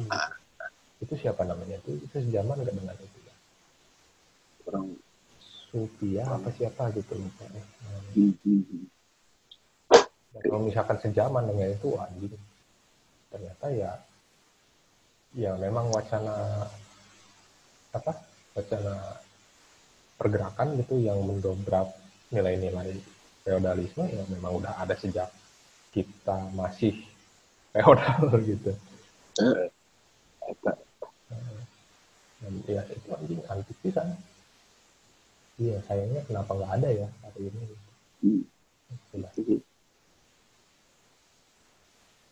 Itu siapa namanya itu itu sejaman nggak dengan itu ya Supia apa siapa gitu eh. hmm, kalau misalkan sejaman dengan itu anjing. Ternyata ya ya memang wacana apa wacana pergerakan gitu yang mendobrak nilai-nilai feodalisme ya memang udah ada sejak kita masih feodal [LAUGHS] gitu. Eh, dan ya itu anjing antik pisan iya sayangnya kenapa nggak ada ya hari ini Hmm. Itulah.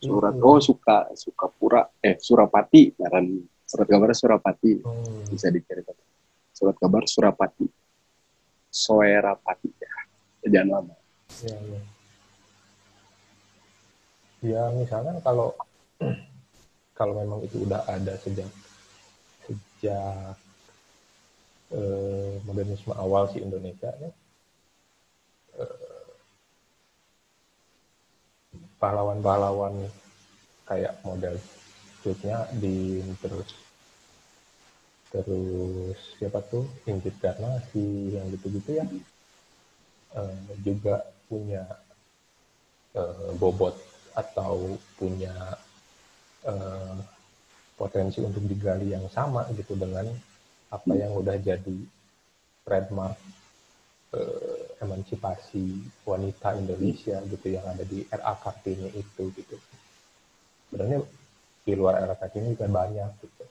surat oh suka suka pura eh surapati ngaran surat kabar surapati Hmm. bisa diceritakan surat kabar surapati soerapati ya jangan lama Ya, ya. ya misalnya kalau [CLEARS THROAT] kalau memang itu udah ada sejak sejak eh, modernisme awal si Indonesia ya, eh, pahlawan-pahlawan kayak model Cutnya di terus terus siapa tuh? Inggit Garnasi yang gitu-gitu ya. Eh, juga punya eh, bobot atau punya eh, potensi untuk digali yang sama gitu dengan apa yang udah jadi trademark eh, emansipasi wanita Indonesia gitu yang ada di RA Kartini itu gitu. Sebenarnya di luar era Kartini juga banyak gitu.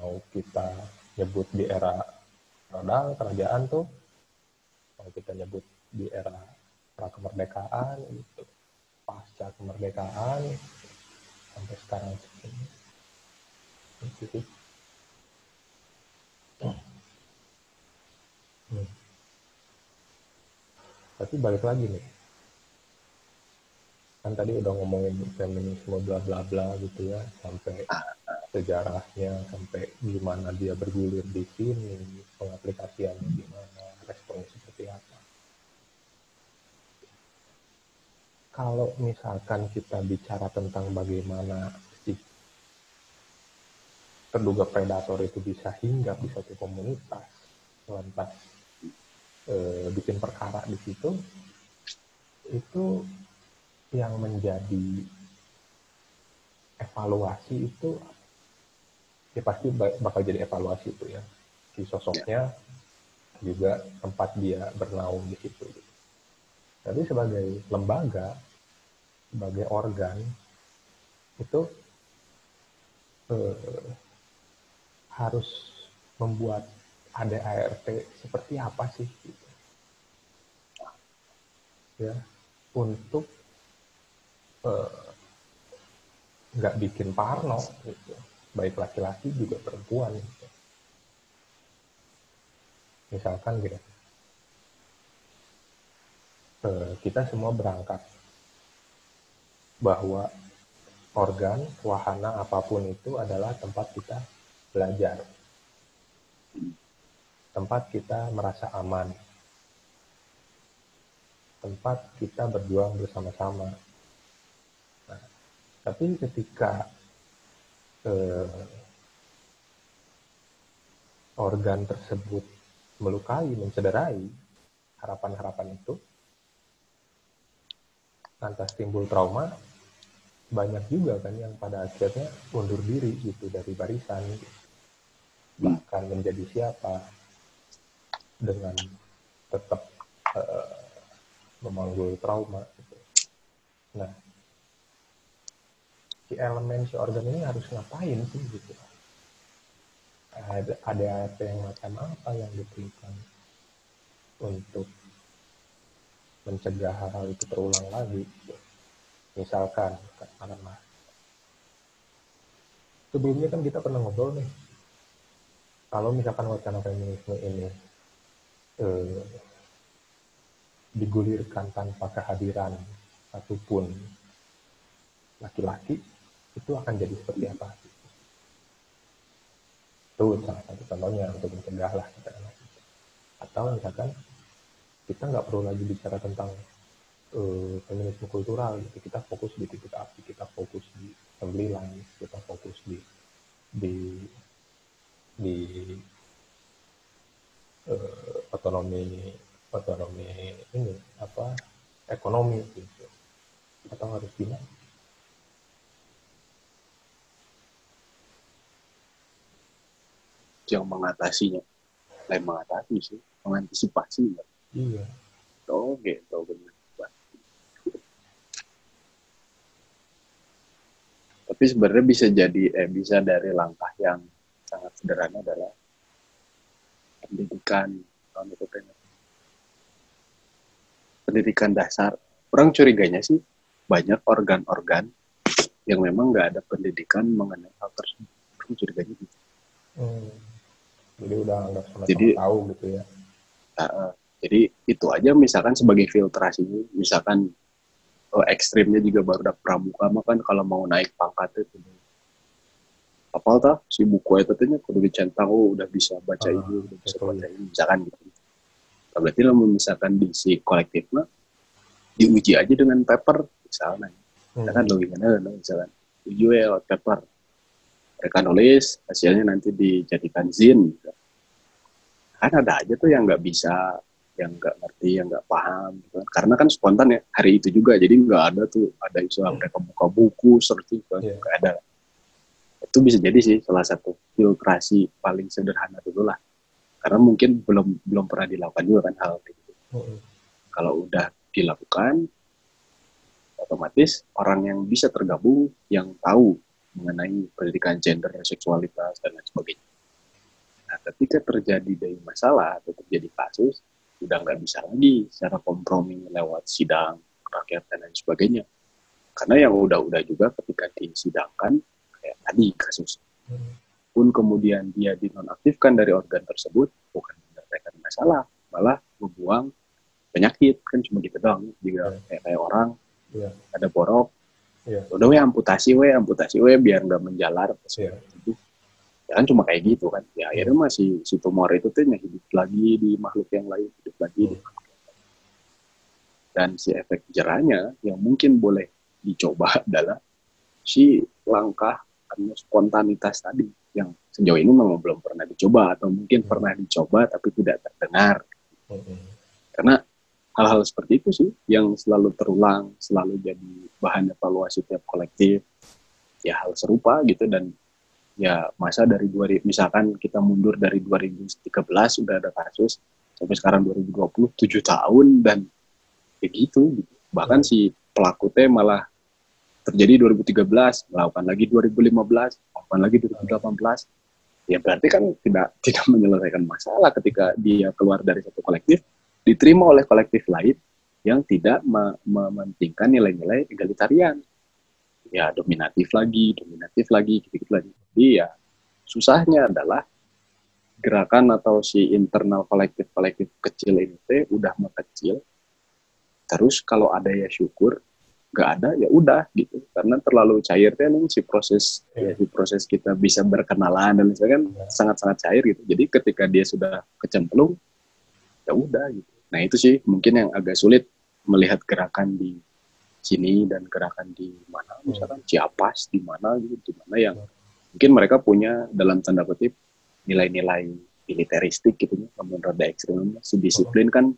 Mau kita nyebut di era feodal kerajaan tuh kalau kita nyebut di era pra kemerdekaan gitu pasca kemerdekaan sampai sekarang segini Itu sih. Hmm. tapi balik lagi nih kan tadi udah ngomongin feminisme bla bla bla gitu ya sampai sejarahnya sampai gimana dia bergulir di sini pengaplikasiannya gimana responnya seperti apa kalau misalkan kita bicara tentang bagaimana si terduga predator itu bisa hinggap di suatu komunitas lantas eh, bikin perkara di situ itu yang menjadi evaluasi itu ya pasti ba- bakal jadi evaluasi itu ya. Si sosoknya juga tempat dia bernaung di situ. Tapi sebagai lembaga sebagai organ itu eh, harus membuat ada ART seperti apa sih gitu. ya untuk eh, nggak eh, bikin parno gitu baik laki-laki juga perempuan gitu. misalkan gitu eh, kita semua berangkat bahwa organ, wahana apa pun itu adalah tempat kita belajar. Tempat kita merasa aman. Tempat kita berjuang bersama-sama. Nah, tapi ketika eh, organ tersebut melukai, mencederai harapan-harapan itu, lantas timbul trauma, banyak juga kan yang pada akhirnya undur diri gitu dari barisan bahkan menjadi siapa dengan tetap uh, memanggul trauma gitu. Nah, si elemen si organ ini harus ngapain sih gitu? Ada apa yang macam apa yang diperlukan untuk mencegah hal-hal itu terulang lagi? Gitu misalkan katakanlah sebelumnya kan kita pernah ngobrol nih kalau misalkan wacana feminisme ini eh, digulirkan tanpa kehadiran satupun laki-laki itu akan jadi seperti apa? Itu salah satu contohnya untuk mencegah lah atau misalkan kita nggak perlu lagi bicara tentang uh, feminisme kultural gitu. Kita fokus di titik api kita fokus di assembly line kita fokus di di di uh, otonomi otonomi ini apa ekonomi gitu. Atau harus gimana? Yang mengatasinya. Lain mengatasi sih. Mengantisipasi. Ya. iya. Oh gitu benar. Tapi sebenarnya bisa jadi eh bisa dari langkah yang sangat sederhana adalah pendidikan tahun itu pendidikan dasar. Orang curiganya sih banyak organ-organ yang memang nggak ada pendidikan mengenai hal tersebut. Orang curiganya gitu. Hmm. jadi udah nggak sama jadi, tahu gitu ya. Uh, jadi itu aja misalkan sebagai filtrasi misalkan oh, ekstrimnya juga baru udah pramuka mah kan kalau mau naik pangkat itu apa tah si buku itu tuh kudu dicentang oh udah bisa baca ini udah bisa baca ini misalkan gitu nah, berarti lo misalkan di si kolektif mah diuji aja dengan paper misalnya hmm. kan lo gimana misalkan uji ya lewat paper mereka nulis hasilnya nanti dijadikan zin gitu. kan ada aja tuh yang nggak bisa yang nggak ngerti, yang nggak paham, gitu. Kan. karena kan spontan ya hari itu juga, jadi nggak ada tuh ada istilah hmm. mereka buka buku searching, kan yeah. nggak ada. Itu bisa jadi sih salah satu filtrasi paling sederhana dulu lah, karena mungkin belum belum pernah dilakukan juga kan hal itu. Kalau udah dilakukan, otomatis orang yang bisa tergabung, yang tahu mengenai pendidikan gender, seksualitas dan lain sebagainya. Nah, ketika terjadi dari masalah atau terjadi kasus, udah nggak bisa lagi secara kompromi lewat sidang rakyat dan lain sebagainya karena yang udah-udah juga ketika disidangkan kayak tadi kasus pun kemudian dia dinonaktifkan dari organ tersebut bukan menyelesaikan masalah malah membuang penyakit kan cuma gitu doang juga yeah. kayak kayak orang yeah. ada borok yeah. udah we amputasi we amputasi we biar nggak menjalar yeah ya kan cuma kayak gitu kan ya akhirnya masih si tumor itu tuh hidup lagi di makhluk yang lain hidup lagi di makhluk yang lain. dan si efek jerahnya yang mungkin boleh dicoba [LAUGHS] adalah si langkah karena spontanitas tadi yang sejauh ini memang belum pernah dicoba atau mungkin hmm. pernah dicoba tapi tidak terdengar hmm. karena hal-hal seperti itu sih yang selalu terulang selalu jadi bahan evaluasi tiap kolektif ya hal serupa gitu dan ya masa dari dua misalkan kita mundur dari 2013 sudah ada kasus sampai sekarang 2020 tujuh tahun dan begitu gitu. bahkan si pelaku teh malah terjadi 2013 melakukan lagi 2015 melakukan lagi 2018 ya berarti kan tidak [LAUGHS] tidak menyelesaikan masalah ketika dia keluar dari satu kolektif diterima oleh kolektif lain yang tidak mementingkan nilai-nilai egalitarian. Ya dominatif lagi dominatif lagi gitu-gitu lagi. Jadi ya susahnya adalah gerakan atau si internal kolektif-kolektif kecil ini udah mengecil. Terus kalau ada ya syukur nggak ada ya udah gitu karena terlalu cair kan si proses yeah. ya si proses kita bisa berkenalan dan misalnya kan yeah. sangat-sangat cair gitu jadi ketika dia sudah kecemplung ya udah gitu nah itu sih mungkin yang agak sulit melihat gerakan di sini dan gerakan di mana iya. misalkan Ciapas di mana gitu di mana yang yeah. mungkin mereka punya dalam tanda kutip nilai-nilai militeristik gitu ya menurut rada ekstrim disiplin kan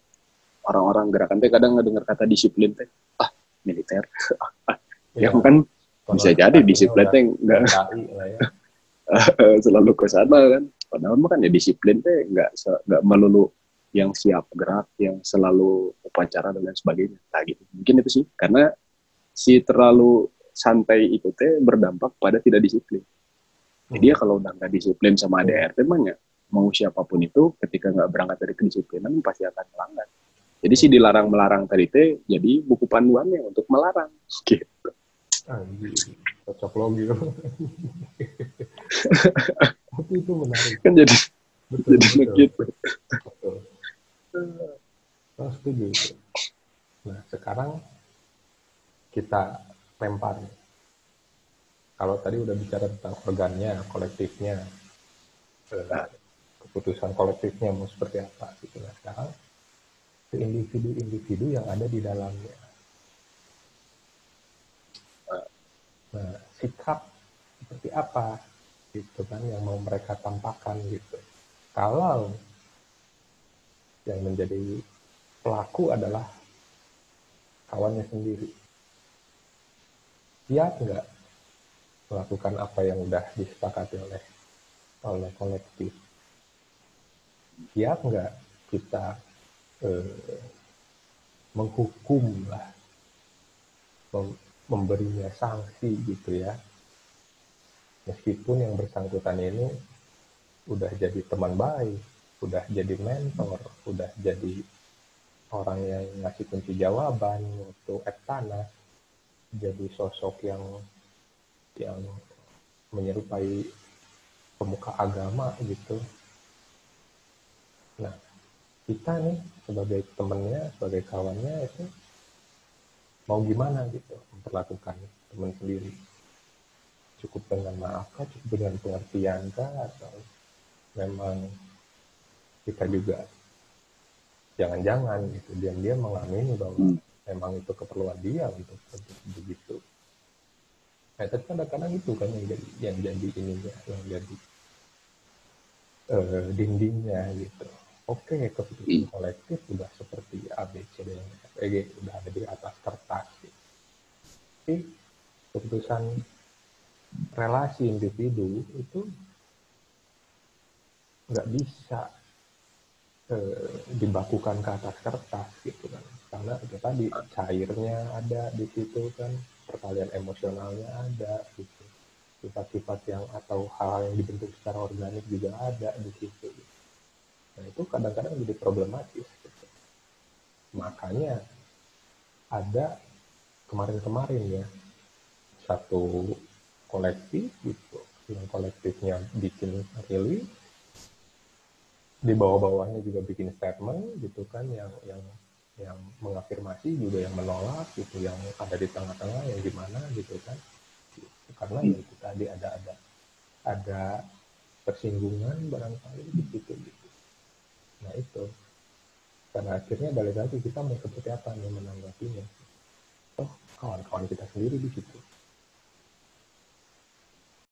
orang-orang gerakan teh kadang nggak kata disiplin teh ah militer. [LAUGHS] Ya, ya kan bisa jadi disiplin teh nggak ya. selalu ke sana kan. Padahal mah kan ya disiplin teh nggak nggak melulu yang siap gerak yang selalu upacara dan lain sebagainya. Nah gitu. Mungkin itu sih. Karena si terlalu santai itu teh berdampak pada tidak disiplin. Jadi ya kalau udah nggak disiplin sama ADRT mah ya mau siapa pun itu ketika nggak berangkat dari kedisiplinan pasti akan melanggar jadi sih dilarang melarang tadi teh jadi buku panduannya untuk melarang [LAUGHS] gitu. Anjir, cocok logi. Tapi itu menarik. Kan jadi betul, jadi betul. gitu. Betul. setuju itu. Nah, sekarang kita lempar. Kalau tadi udah bicara tentang organnya, kolektifnya, eh, keputusan kolektifnya mau seperti apa gitu. Nah, sekarang individu-individu yang ada di dalamnya. Nah, sikap seperti apa gitu kan yang mau mereka tampakkan gitu. Kalau yang menjadi pelaku adalah kawannya sendiri. Siap nggak melakukan apa yang udah disepakati oleh oleh kolektif? Siap nggak kita eh, menghukum lah mem memberinya sanksi gitu ya. Meskipun yang bersangkutan ini udah jadi teman baik udah jadi mentor udah jadi orang yang ngasih kunci jawaban waktu tanah jadi sosok yang yang menyerupai pemuka agama gitu. Nah kita nih sebagai temennya sebagai kawannya itu mau gimana gitu memperlakukan teman sendiri? Cukup dengan maaf kah? Cukup dengan pengertian kah? Atau memang kita juga jangan-jangan gitu diam-diam mengamini bahwa hmm. memang itu keperluan dia untuk, untuk begitu? Nah tapi kadang-kadang itu kan yang jadi yang jadi ininya yang jadi uh, dindingnya gitu oke okay, keputusan hmm. kolektif sudah seperti A, B, C, D, F, E, G sudah ada di atas kertas. Tapi keputusan relasi individu itu nggak bisa eh, dibakukan ke atas kertas gitu kan karena itu tadi cairnya ada di situ kan perkalian emosionalnya ada gitu sifat-sifat yang atau hal, hal yang dibentuk secara organik juga ada di situ gitu Nah itu kadang-kadang jadi problematis. Makanya ada kemarin-kemarin ya satu kolektif gitu yang kolektifnya bikin rilis di bawah-bawahnya juga bikin statement gitu kan yang yang yang mengafirmasi juga yang menolak gitu yang ada di tengah-tengah yang gimana gitu kan karena ya itu tadi ada ada ada persinggungan barangkali gitu gitu nah itu. Karena akhirnya balik lagi kita mau seperti apa nih menanggapinya? Oh kawan-kawan kita sendiri di situ